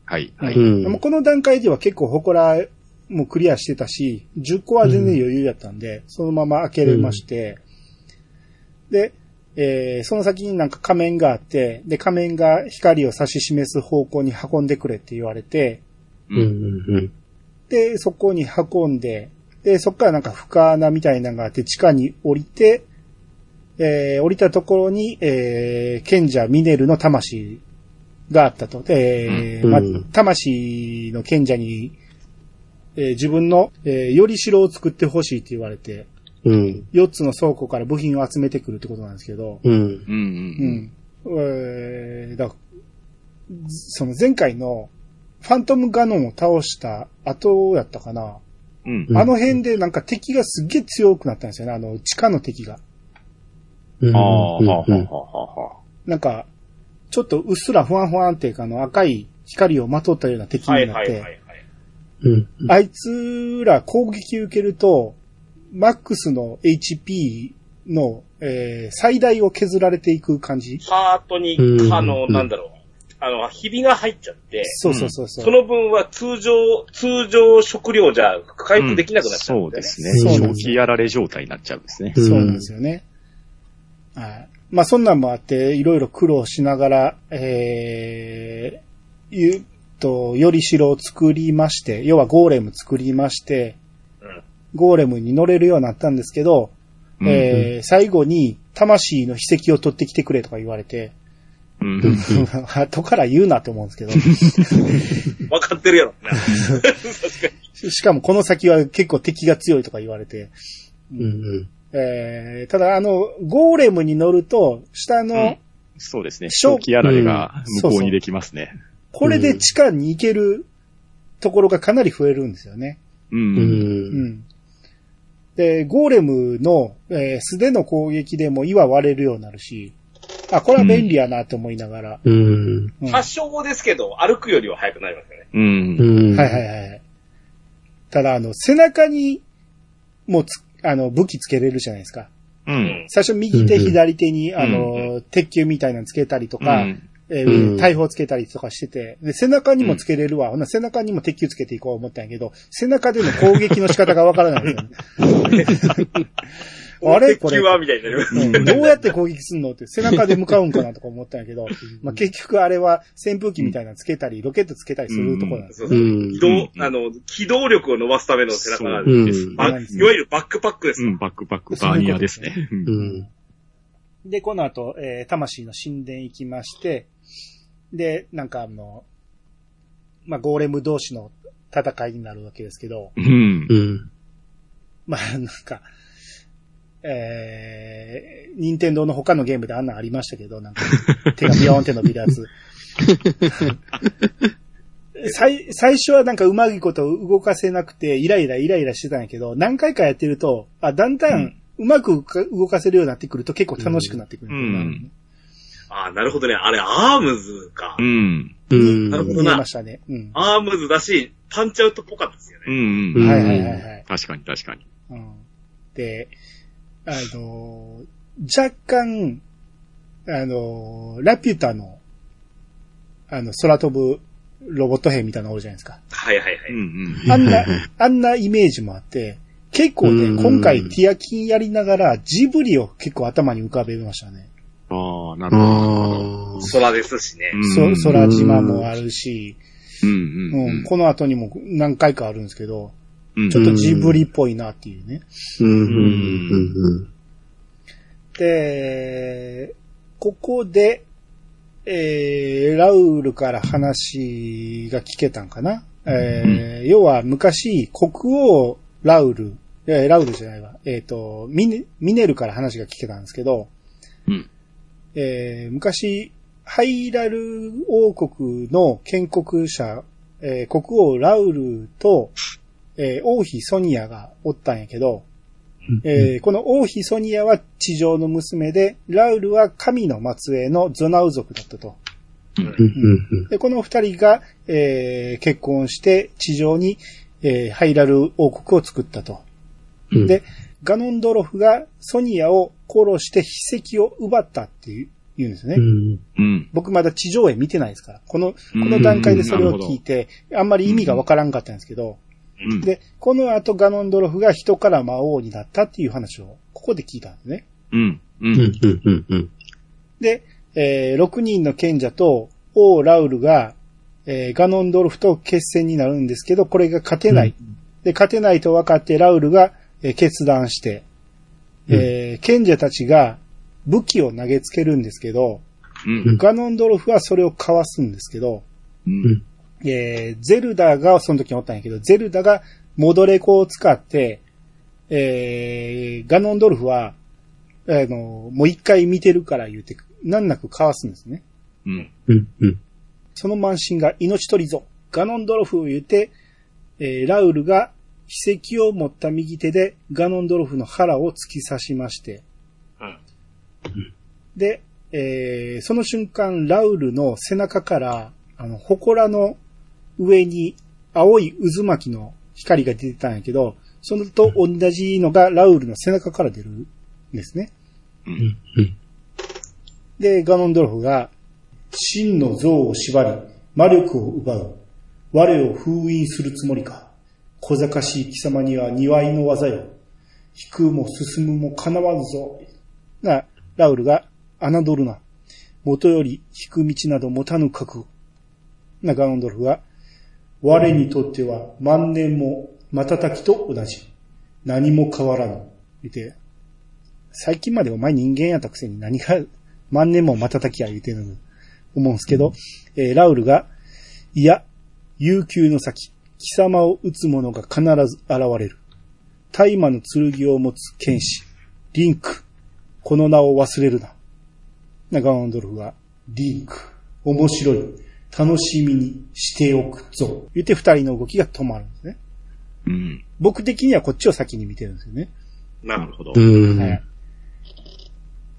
はい。ははいい。うんでもこの段階では結構祠もクリアしてたし、10個は全然余裕やったんで、そのまま開けれまして、で、えーその先になんか仮面があって、で、仮面が光を指し示す方向に運んでくれって言われて、うん。うん。で、そこに運んで、で、そこからなんか深穴みたいなのがあって、地下に降りて、えー降りたところに、えー賢者ミネルの魂があったと。えーまうん魂の賢者に、えー自分の、えーより城を作ってほしいって言われて、うん。4つの倉庫から部品を集めてくるってことなんですけど、うん。うん。ううん。ん。えーだその前回のファントムガノンを倒した後やったかな。うん。うんあの辺でなんか敵がすっげえ強くなったんですよね。あの、地下の敵が。うん。ああ、はあ、ははあ、はなんか、ちょっとうっすらふわんふわんっていうか、あの赤い光をまとったような敵はいになって、はいはいはい。うん。あいつら攻撃受けると、マックスの HP の、えー最大を削られていく感じ。ハートにう、んあの、なんだろう。あの、ひびが入っちゃって、そうそうそうそう。その分は通常、通常食料じゃ回復できなくなっちゃうんそうですね。そうです長期やられ状態になっちゃうんですね。うんそうなんですよね。はい。まあそんなんもあって、いろいろ苦労しながら、えー、ゆっと、より城を作りまして、要はゴーレム作りまして、うんゴーレムに乗れるようになったんですけど、うんえー最後に魂の秘跡を取ってきてくれとか言われて、うん。後から言うなって思うんですけど、分かってるやろ な。しかもこの先は結構敵が強いとか言われて、うんうん。えーただあの、ゴーレムに乗ると、下の、うんそうですね。小長期やられが向こうにできますね。これで地下に行けるところがかなり増えるんですよね。う。うん。うんん。で、ゴーレムの、えー素手の攻撃でも岩割れるようになるし、あ、これは便利やなって思いながら。うん。うん発祥ですけど、歩くよりは早くなりますよね。うん。うん。はいはいはい。ただ、あの、背中にもつ、あの、武器つけれるじゃないですか。うん。最初右手、うん左手に、あうの、鉄球みたいなのつけたりとか、うんえうん。ー大砲つけたりとかしてて、で、背中にもつけれるわ。ほな、背中にも鉄球つけていこう思ったんやけど、背中での攻撃の仕方がわからない。ね。あれ？これ鉄球は？みたいになります。うん。どうやって攻撃すんの？って背中で向かうんかなとか思ったんやけど、まあ、結局あれは扇風機みたいなのつけたり、ロケットつけたりするところなんですよ。そうそう。うん。移動、うん。あの、機動力を伸ばすための背中なんです。バいわゆるバックパックですよ。うん、バックパック、バーニアですね。で、この後、えー魂の神殿行きまして、で、なんかあの、まあ、ゴーレム同士の戦いになるわけですけど、うんう。ん。まあ、なんか、えー、任天堂の他のゲームであんなんありましたけど、なんか、手がビヨーンって伸びるやつ。最、最初はなんかうまいこと動かせなくて、イライライライラしてたんやけど、何回かやってると、あ、だんだんうまく動かせるようになってくると結構楽しくなってくる、うんああ、なるほどね。あれ、アームズかう。ん。うん。見なるほどなえましたね。うん。アームズだし、パンチアウトっぽかったですようね。ん。はいはいはいはい。確かに確かに。うん、で、あのー若干、あのーラピュタの、あの、空飛ぶロボット兵みたいなのおるじゃないですか。はいはいはい。うんあんな、あんなイメージもあって、結構ね、うん今回ティアキンやりながらジブリを結構頭に浮かべましたね。うん。ああ、なるほど。空ですしね。うんそ、空島もあるし、うんううんん。この後にも何回かあるんですけど、うんちょっとジブリっぽいなっていうね。で、ここで、えー、ラウルから話が聞けたんかな、えー要は昔、国王ラウル、えーラウルじゃないわ、えっ、とミネ、ミネルから話が聞けたんですけど、うん。えー昔、ハイラル王国の建国者、えー国王ラウルと、えー王妃ソニアがおったんやけど、えーこの王妃ソニアは地上の娘で、ラウルは神の末裔のゾナウ族だったと。うん。で、この二人が、えー結婚して地上に、えーハイラル王国を作ったと。うん。で、ガノンドロフがソニアを殺して筆跡を奪ったっていう言うんですね。うん。うん。僕まだ地上絵見てないですから。この、この段階でそれを聞いて、あんまり意味がわからんかったんですけど、うん。で、この後ガノンドロフが人から魔王になったっていう話を、ここで聞いたんですね。うん。う。うんん。うん。うん。で、えー6人の賢者と王ラウルが、えーガノンドルフと決戦になるんですけど、これが勝てない。で、勝てないと分かってラウルが、えー決断して、えー賢者たちが武器を投げつけるんですけど、うん。ガノンドルフはそれをかわすんですけど、うん。えーゼルダがその時におったんやけど、ゼルダがモドレコを使って、えーガノンドルフは、あの、もう一回見てるから言うて、難なくかわすんですね。うん。うん。うん。その慢心が命取りぞ。ガノンドルフを言うて、えーラウルが秘跡を持った右手でガノンドルフの腹を突き刺しまして、うんで、えーその瞬間、ラウルの背中から、あの、祠の上に青い渦巻きの光が出てたんやけど、そのと同じのがラウルの背中から出るんですね。うん。で、ガノンドルフが、真の像を縛り、魔力を奪う。我を封印するつもりか。小賢しい貴様には庭いの技よ。引くも進むも叶わぬぞ。な、ラウルが、侮るな。元より引く道など持たぬ覚悟。な、ガノンドルフが、我にとっては万年も瞬きと同じ。何も変わらぬ。言って、最近までお前人間やったくせに何が万年も瞬きや言うてるの思うんすけど、えーラウルが、いや、悠久の先、貴様を撃つ者が必ず現れる。大魔の剣を持つ剣士、リンク、この名を忘れるな。な、ガノンドルフが、リンク、面白い、楽しみにしておくぞ。言って二人の動きが止まるんですね。うん。僕的にはこっちを先に見てるんですよね。なるほど。うん。はい。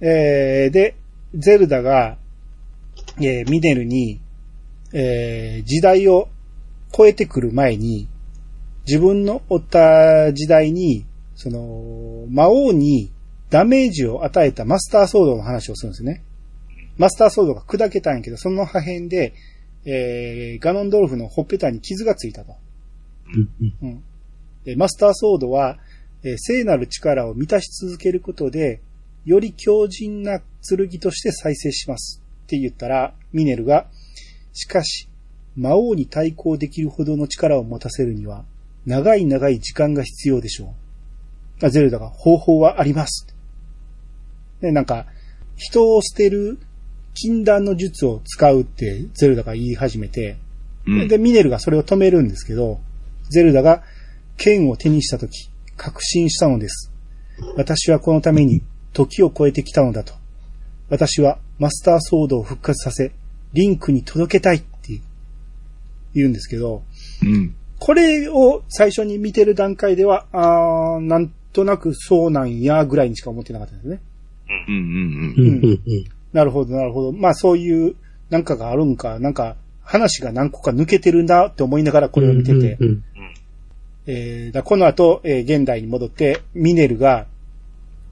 えー、で、ゼルダが、えー、ミネルに、えー、時代を超えてくる前に、自分のおった時代に、その、魔王にダメージを与えたマスターソードの話をするんですね。マスターソードが砕けたんやけど、その破片で、えー、ガノンドルフのほっぺたに傷がついたと。うんうん。でマスターソードは、えー聖なる力を満たし続けることで、より強靭な剣として再生します。って言ったら、ミネルが、しかし、魔王に対抗できるほどの力を持たせるには、長い長い時間が必要でしょう。あゼルダが、方法はあります。で、なんか、人を捨てる禁断の術を使うってゼルダが言い始めて、うん。で、ミネルがそれを止めるんですけど、ゼルダが剣を手にしたとき、確信したのです。私はこのために時を超えてきたのだと。私はマスターソードを復活させ、リンクに届けたい言うんですけど、うん。これを最初に見てる段階では、あーなんとなくそうなんやぐらいにしか思ってなかったんですね。うん。うん。うん。うん。なるほど、なるほど。まあそういうなんかがあるんか、なんか話が何個か抜けてるなって思いながらこれを見てて、うん。えーだこの後、えー現代に戻って、ミネルが、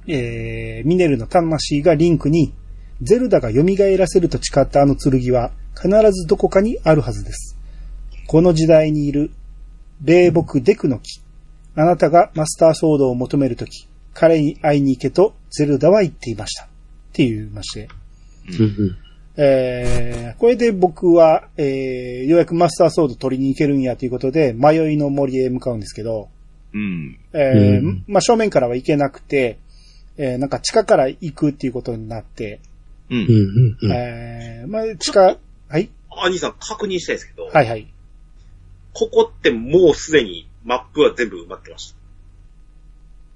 えーミネルの魂がリンクに、ゼルダが蘇らせると誓ったあの剣は、必ずどこかにあるはずです。この時代にいる、霊木デクの木。あなたがマスターソードを求めるとき、彼に会いに行けとゼルダは言っていました。って言いまして。うん。えーこれで僕は、えーようやくマスターソード取りに行けるんやということで、迷いの森へ向かうんですけど、うん。えーうんまあ、正面からは行けなくて、えーなんか地下から行くっていうことになって、う。うんん。うん。えーまあ、地下、はい？あ、兄さん確認したいですけど、はいはい。ここってもうすでにマップは全部埋まってました。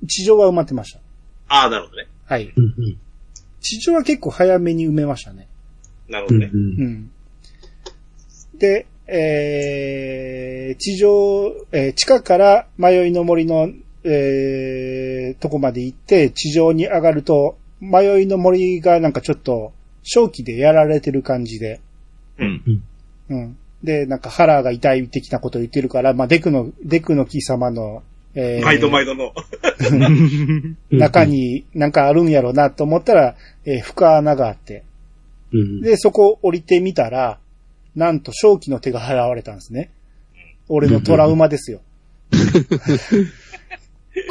地上は埋まってました。ああ、なるほどね。はい。うん。地上は結構早めに埋めましたね。うん。なるほどね。うん。で、えー地上、えー地下から迷いの森の、えーとこまで行って、地上に上がると、迷いの森がなんかちょっと、正気でやられてる感じで、うん。うん。で、なんか腹が痛い的なことを言ってるから、まあ、デクの、デクの木様の、えー毎度毎度の。中になんかあるんやろうなと思ったら、えー深穴があって、うん。で、そこを降りてみたら、なんと正気の手が現れたんですね。俺のトラウマですよ。5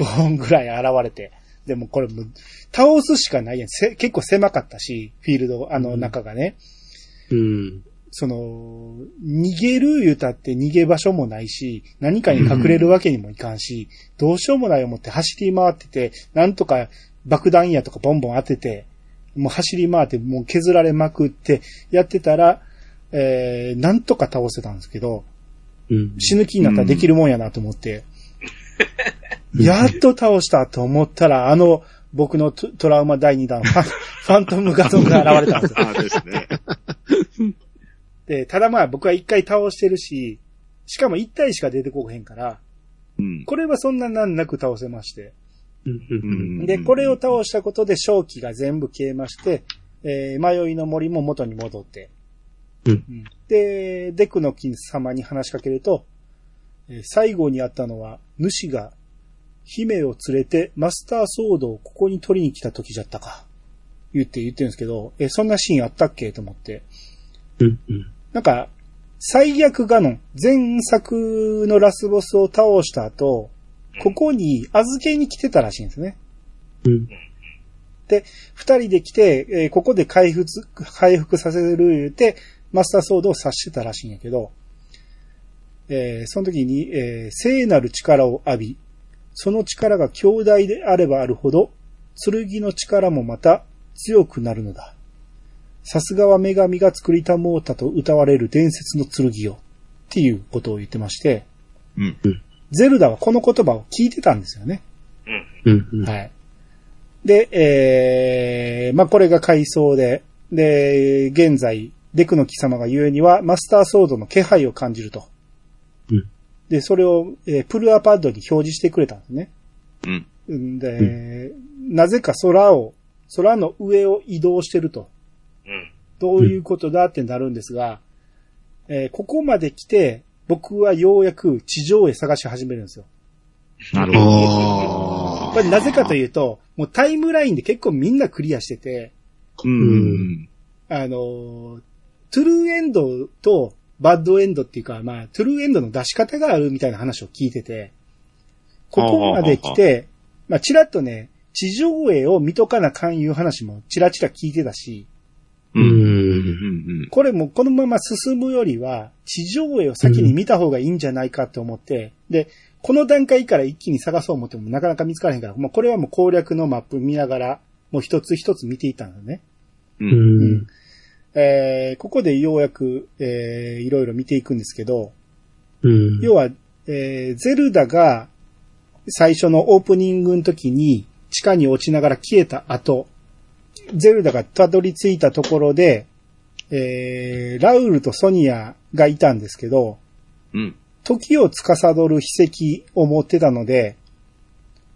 本ぐらい現れて。でもこれもう、倒すしかないやん。せ結構狭かったし、フィールド、あの中がね。うん。その、逃げる言うたって逃げ場所もないし、何かに隠れるわけにもいかんし、どうしようもない思って走り回ってて、なんとか爆弾やとかボンボン当てて、もう走り回ってもう削られまくってやってたら、えー、なんとか倒せたんですけど、うん。死ぬ気になったらできるもんやなと思って、やっと倒したと思ったら、あの、僕のトトラウマ第2弾、ファンファントムガゾンが現れたんですよ。ああですね。で、ただまあ僕は一回倒してるし、しかも一体しか出てこへんから、うん。これはそんな難なく倒せまして。で、これを倒したことで正気が全部消えまして、えー迷いの森も元に戻って。うんで、デクの金様に話しかけると、えー最後にあったのは、主が姫を連れてマスターソードをここに取りに来た時じゃったか。言って言ってるんですけど、えーそんなシーンあったっけ？と思って。うん。うん。なんか、最悪ガノン、前作のラスボスを倒した後、ここに預けに来てたらしいんですね。うん。二人で来て、えーここで回復、回復させる言うて、マスターソードを刺してたらしいんやけど、えーその時に、えー聖なる力を浴び、その力が強大であればあるほど、剣の力もまた強くなるのだ。さすがは女神が作りたもうたと歌われる伝説の剣よ。っていうことを言ってまして、うん。ゼルダはこの言葉を聞いてたんですよね。うん。うん。うん。はい。で、えー、まあ、これが回想で、で、現在、デクの貴様が言うには、マスターソードの気配を感じると。うんで、それを、えープルアパッドに表示してくれたんですね。うん。んで、なぜか空を、空の上を移動してると。うん。どういうことだってなるんですが、えーここまで来て、僕はようやく地上絵探し始めるんですよ。なるほど。あこれなぜかというと、もうタイムラインで結構みんなクリアしてて、うん。あのー、トゥルーエンドとバッドエンドっていうか、まあ、トゥルーエンドの出し方があるみたいな話を聞いてて、ここまで来て、まあ、ちらっとね、地上絵を見とかなかんいう話もちらちら聞いてたし、う。うんん。うん。これもこのまま進むよりは、地上絵を先に見た方がいいんじゃないかと思って、で、この段階から一気に探そう思ってもなかなか見つからへんから、もうこれはもう攻略のマップ見ながら、もう一つ一つ見ていったんだね。う。うんん。えー、ここでようやく、えー、いろいろ見ていくんですけど、うん。要は、えー、ゼルダが最初のオープニングの時に地下に落ちながら消えた後、ゼルダがたどり着いたところで、えー、ラウルとソニアがいたんですけど、うん。時を司る秘跡を持ってたので、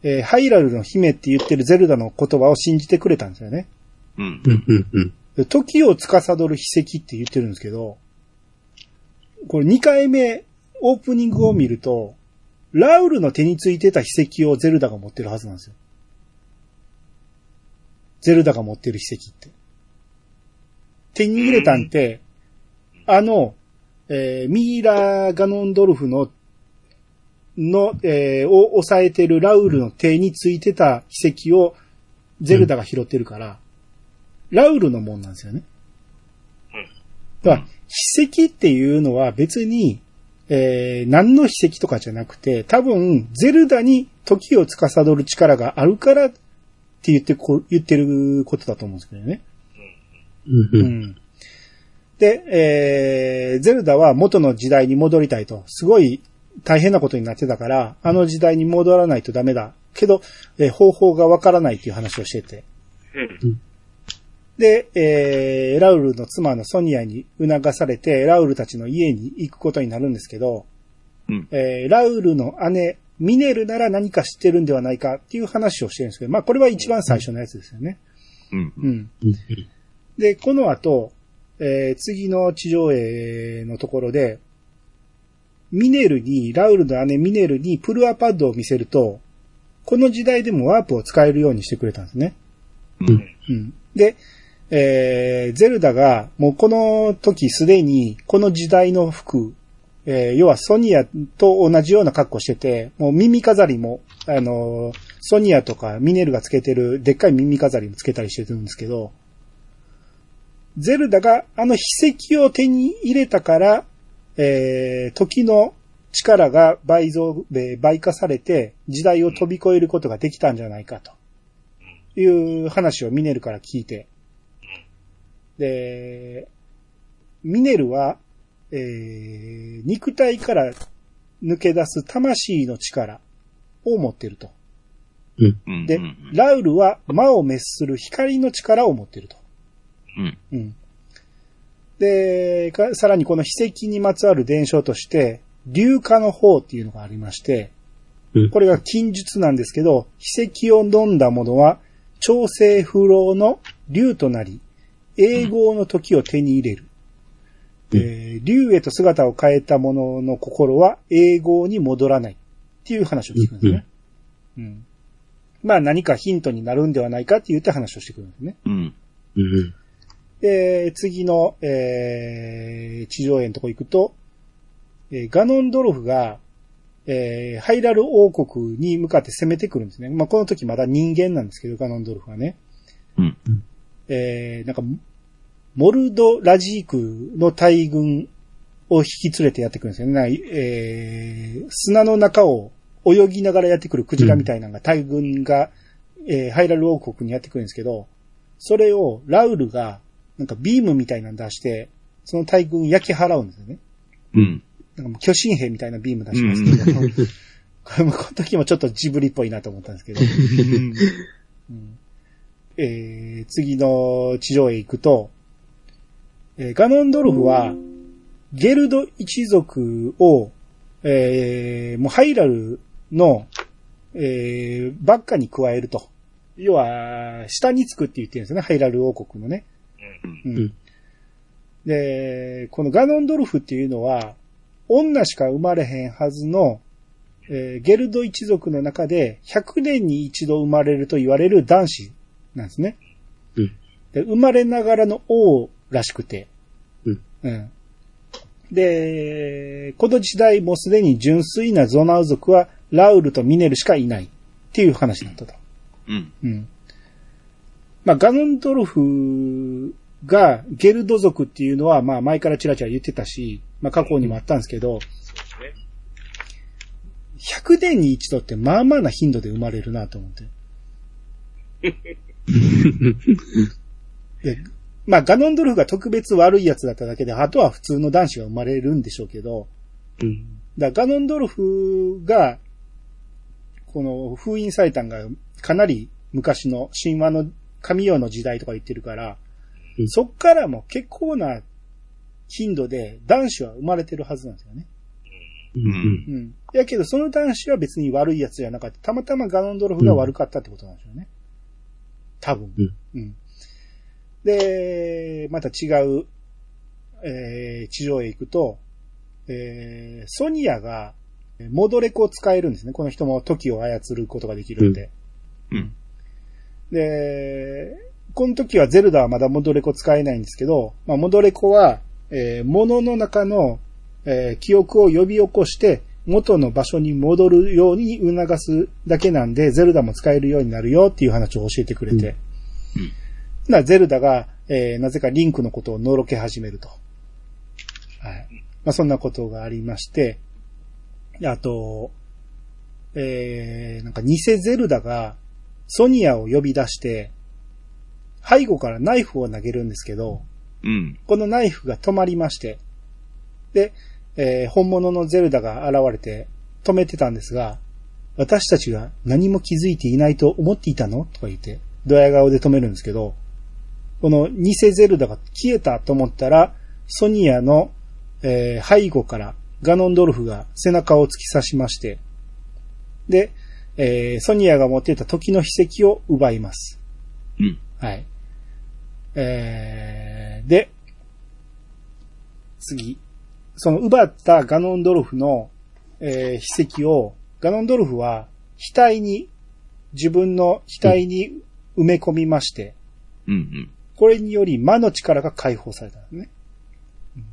えーハイラルの姫って言ってるゼルダの言葉を信じてくれたんですよね。うんう。ん。うん。うん。で時を司る秘跡って言ってるんですけど、これ2回目オープニングを見ると、ラウルの手についてた秘跡をゼルダが持ってるはずなんですよ。ゼルダが持ってる秘跡って。手に入れたんて、あの、えーミイラ・ガノンドルフの、の、えーを抑えてるラウルの手についてた秘跡をゼルダが拾ってるから、ラウルのもんなんですよね。だから、秘跡っていうのは別に、えー何の秘跡とかじゃなくて、多分、ゼルダに時を司る力があるからって言ってこ、言ってることだと思うんですけどね。うん。ううん。ん。で、えー、ゼルダは元の時代に戻りたいと。すごい大変なことになってたから、あの時代に戻らないとダメだ。けど、えー方法がわからないっていう話をしてて。うん。で、えー、ラウルの妻のソニアに促されて、ラウルたちの家に行くことになるんですけど、うん。えー、ラウルの姉、ミネルなら何か知ってるんではないかっていう話をしてるんですけど、まあこれは一番最初のやつですよね。うん。うん。うん。で、この後、えー次の地上絵のところで、ミネルに、ラウルの姉ミネルにプルアパッドを見せると、この時代でもワープを使えるようにしてくれたんですね。うん。うん。で、えーゼルダが、もうこの時すでに、この時代の服、えー要はソニアと同じような格好してて、もう耳飾りも、あのーソニアとかミネルがつけてるでっかい耳飾りもつけたりしてるんですけど、ゼルダがあの秘跡を手に入れたから、えー時の力が倍増、えー倍化されて、時代を飛び越えることができたんじゃないかと。いう話をミネルから聞いて、で、ミネルは、えー肉体から抜け出す魂の力を持っていると。うん。でうん、ラウルは魔を滅する光の力を持っていると。うん。うん。で、かさらにこの秘跡にまつわる伝承として、硫化の方っていうのがありましてうん、これが禁術なんですけど、秘跡を飲んだ者は、調整不老の竜となり、永劫の時を手に入れる。うんえー竜へと姿を変えた者の心は永劫に戻らないっていう話を聞くんですね。うん。まあ何かヒントになるんではないかって言って話をしてくるんですね。うん。うん。で、次の、えー、地上絵のとこ行くと、えーガノンドルフが、えーハイラル王国に向かって攻めてくるんですね。まあ、この時まだ人間なんですけど、ガノンドルフはね。うん。えーなんか、モルドラジークの大軍を引き連れてやってくるんですよね。なえー砂の中を泳ぎながらやってくるクジラみたいなのが、大軍が、えーハイラル王国にやってくるんですけど、それをラウルが、なんかビームみたいなの出して、その大軍焼き払うんですよね。うん。なんかもう巨神兵みたいなビーム出しますけど、これもこの時もちょっとジブリっぽいなと思ったんですけど、うん。えー次の地上へ行くと、えーガノンドルフは、ゲルド一族を、えーもうハイラルの、えーばっかに加えると。要は、下につくって言ってるんですよね、ハイラル王国のね。うんうんで、このガノンドルフっていうのは、女しか生まれへんはずの、えーゲルド一族の中で100年に一度生まれると言われる男子なんですね。うんで生まれながらの王らしくて。うんうんで、この時代もうすでに純粋なゾナウ族はラウルとミネルしかいないっていう話になったと。うん。うん。まあ、ガノンドルフがゲルド族っていうのは、まあ、前からチラチラ言ってたし、まあ、過去にもあったんですけど、そうですね。100年に一度ってまあまあな頻度で生まれるなと思って。でまあ、ガノンドルフが特別悪いやつだっただけで、あとは普通の男子が生まれるんでしょうけど、うん。だからガノンドルフが、この封印されたんがかなり昔の神話の神代の時代とか言ってるから、うんそっからも結構な頻度で男子は生まれてるはずなんですよね。うん。うん。やけどその男子は別に悪いやつじゃなかった。たまたまガノンドルフが悪かったってことなんでしょうね。多分。うんうん。で、また違う、えー地上へ行くと、えーソニアが、モドレコを使えるんですね。この人も時を操ることができるんで。うん。で、この時はゼルダはまだモドレコ使えないんですけど、まあ、モドレコは、えー物の中の、えー記憶を呼び起こして、元の場所に戻るように促すだけなんで、ゼルダも使えるようになるよっていう話を教えてくれて。なゼルダが、えーなぜかリンクのことをのろけ始めると。はい。まあ、そんなことがありまして、であと、えー、なんか偽ゼルダがソニアを呼び出して、背後からナイフを投げるんですけど、うん。このナイフが止まりまして、で、えー本物のゼルダが現れて止めてたんですが、私たちが何も気づいていないと思っていたの？とか言って、ドヤ顔で止めるんですけど、この偽ゼルダが消えたと思ったら、ソニアの、えー背後からガノンドルフが背中を突き刺しまして、で、えーソニアが持っていた時の秘跡を奪います。うん。はい。えー、で、次。その奪ったガノンドルフの、えー秘跡を、ガノンドルフは額に、自分の額に埋め込みまして、うん。うん。これにより魔の力が解放されたんですね。うん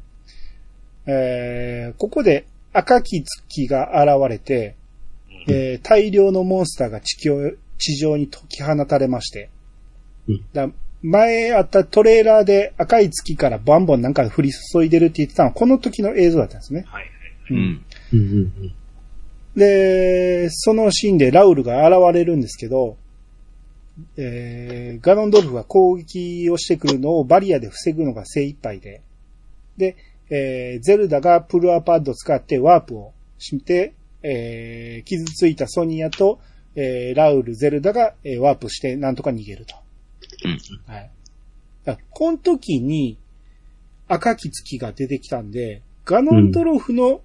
えーここで赤き月が現れて、えー大量のモンスターが地球地上に解き放たれまして、うんだ前あったトレーラーで赤い月からバンバンなんか降り注いでるって言ってたのはこの時の映像だったんですね。はいはい。うん。うん。うん。で、そのシーンでラウルが現れるんですけど、えーガノンドルフは攻撃をしてくるのをバリアで防ぐのが精一杯で、で、えーゼルダがプルアパッドを使ってワープをして、えー傷ついたソニアと、えーラウル、ゼルダが、えーワープしてなんとか逃げると。うん。はい。この時に赤き月が出てきたんで、ガノンドルフの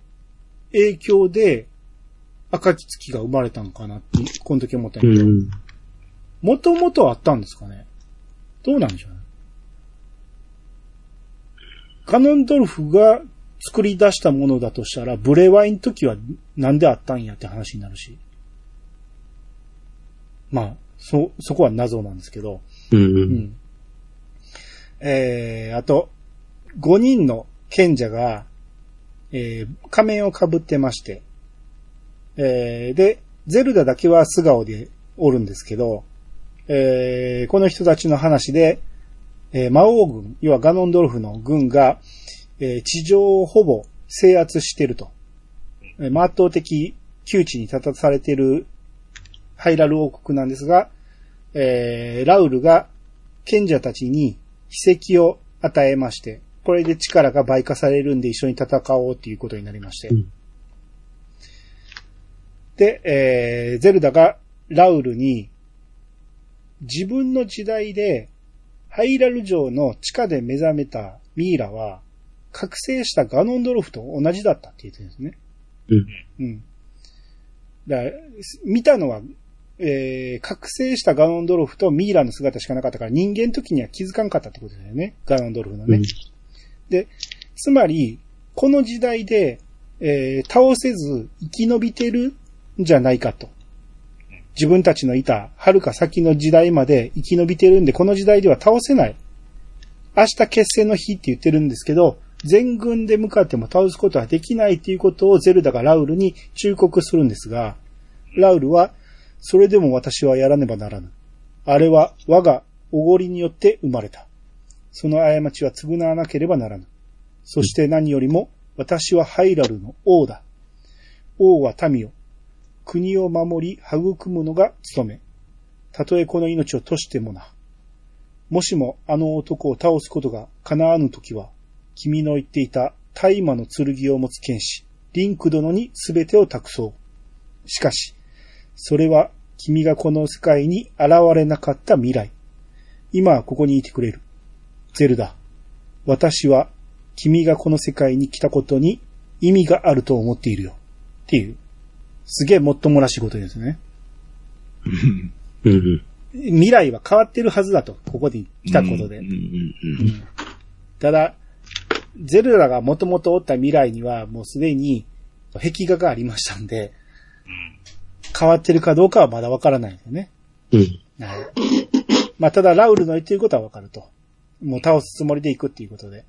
影響で赤き月が生まれたのかなって、この時思ったんうやけど、ん。もともとあったんですかね？どうなんでしょうね。ガノンドルフが作り出したものだとしたら、ブレワイの時はなんであったんやって話になるし。まあ、そ、そこは謎なんですけど。う。うんん。えー、あと、5人の賢者が、えー、仮面を被ってまして、えー、で、ゼルダだけは素顔でおるんですけど、えー、この人たちの話で、えー魔王軍、要はガノンドルフの軍が、えー地上をほぼ制圧してると。えーまあ圧倒的窮地に立たされているハイラル王国なんですが、えーラウルが賢者たちに秘跡を与えまして、これで力が倍化されるんで一緒に戦おうっていうことになりまして。うんで、えーゼルダがラウルに自分の時代でハイラル城の地下で目覚めたミイラは覚醒したガノンドルフと同じだったって言ってるんですね。うん。うん。だから見たのは、えー、覚醒したガノンドルフとミイラの姿しかなかったから人間の時には気づかんかったってことだよね。ガノンドルフのね。うんで、つまり、この時代で、えー倒せず生き延びてるんじゃないかと。自分たちのいた遥か先の時代まで生き延びてるんで、この時代では倒せない。明日決戦の日って言ってるんですけど、全軍で向かっても倒すことはできないということをゼルダがラウルに忠告するんですが、ラウルは、それでも私はやらねばならぬ。あれは我がおごりによって生まれた。その過ちは償わなければならぬ。そして何よりも、私はハイラルの王だ。王は民を、国を守り育むのが務め。たとえこの命を賭してもな。もしもあの男を倒すことが叶わぬときは、君の言っていた大魔の剣を持つ剣士、リンク殿に全てを託そう。しかし、それは君がこの世界に現れなかった未来。今はここにいてくれる。ゼルダ。私は君がこの世界に来たことに意味があると思っているよ。っていう。すげえもっともらしいことですね。うんうん。未来は変わってるはずだと。ここで来たことでただ、ゼルダがもともとおった未来にはもうすでに壁画がありましたんで、変わってるかどうかはまだわからないんですよね。うん。はい。まあ、ただラウルの言ってることはわかると。もう倒すつもりでいくっていうことで。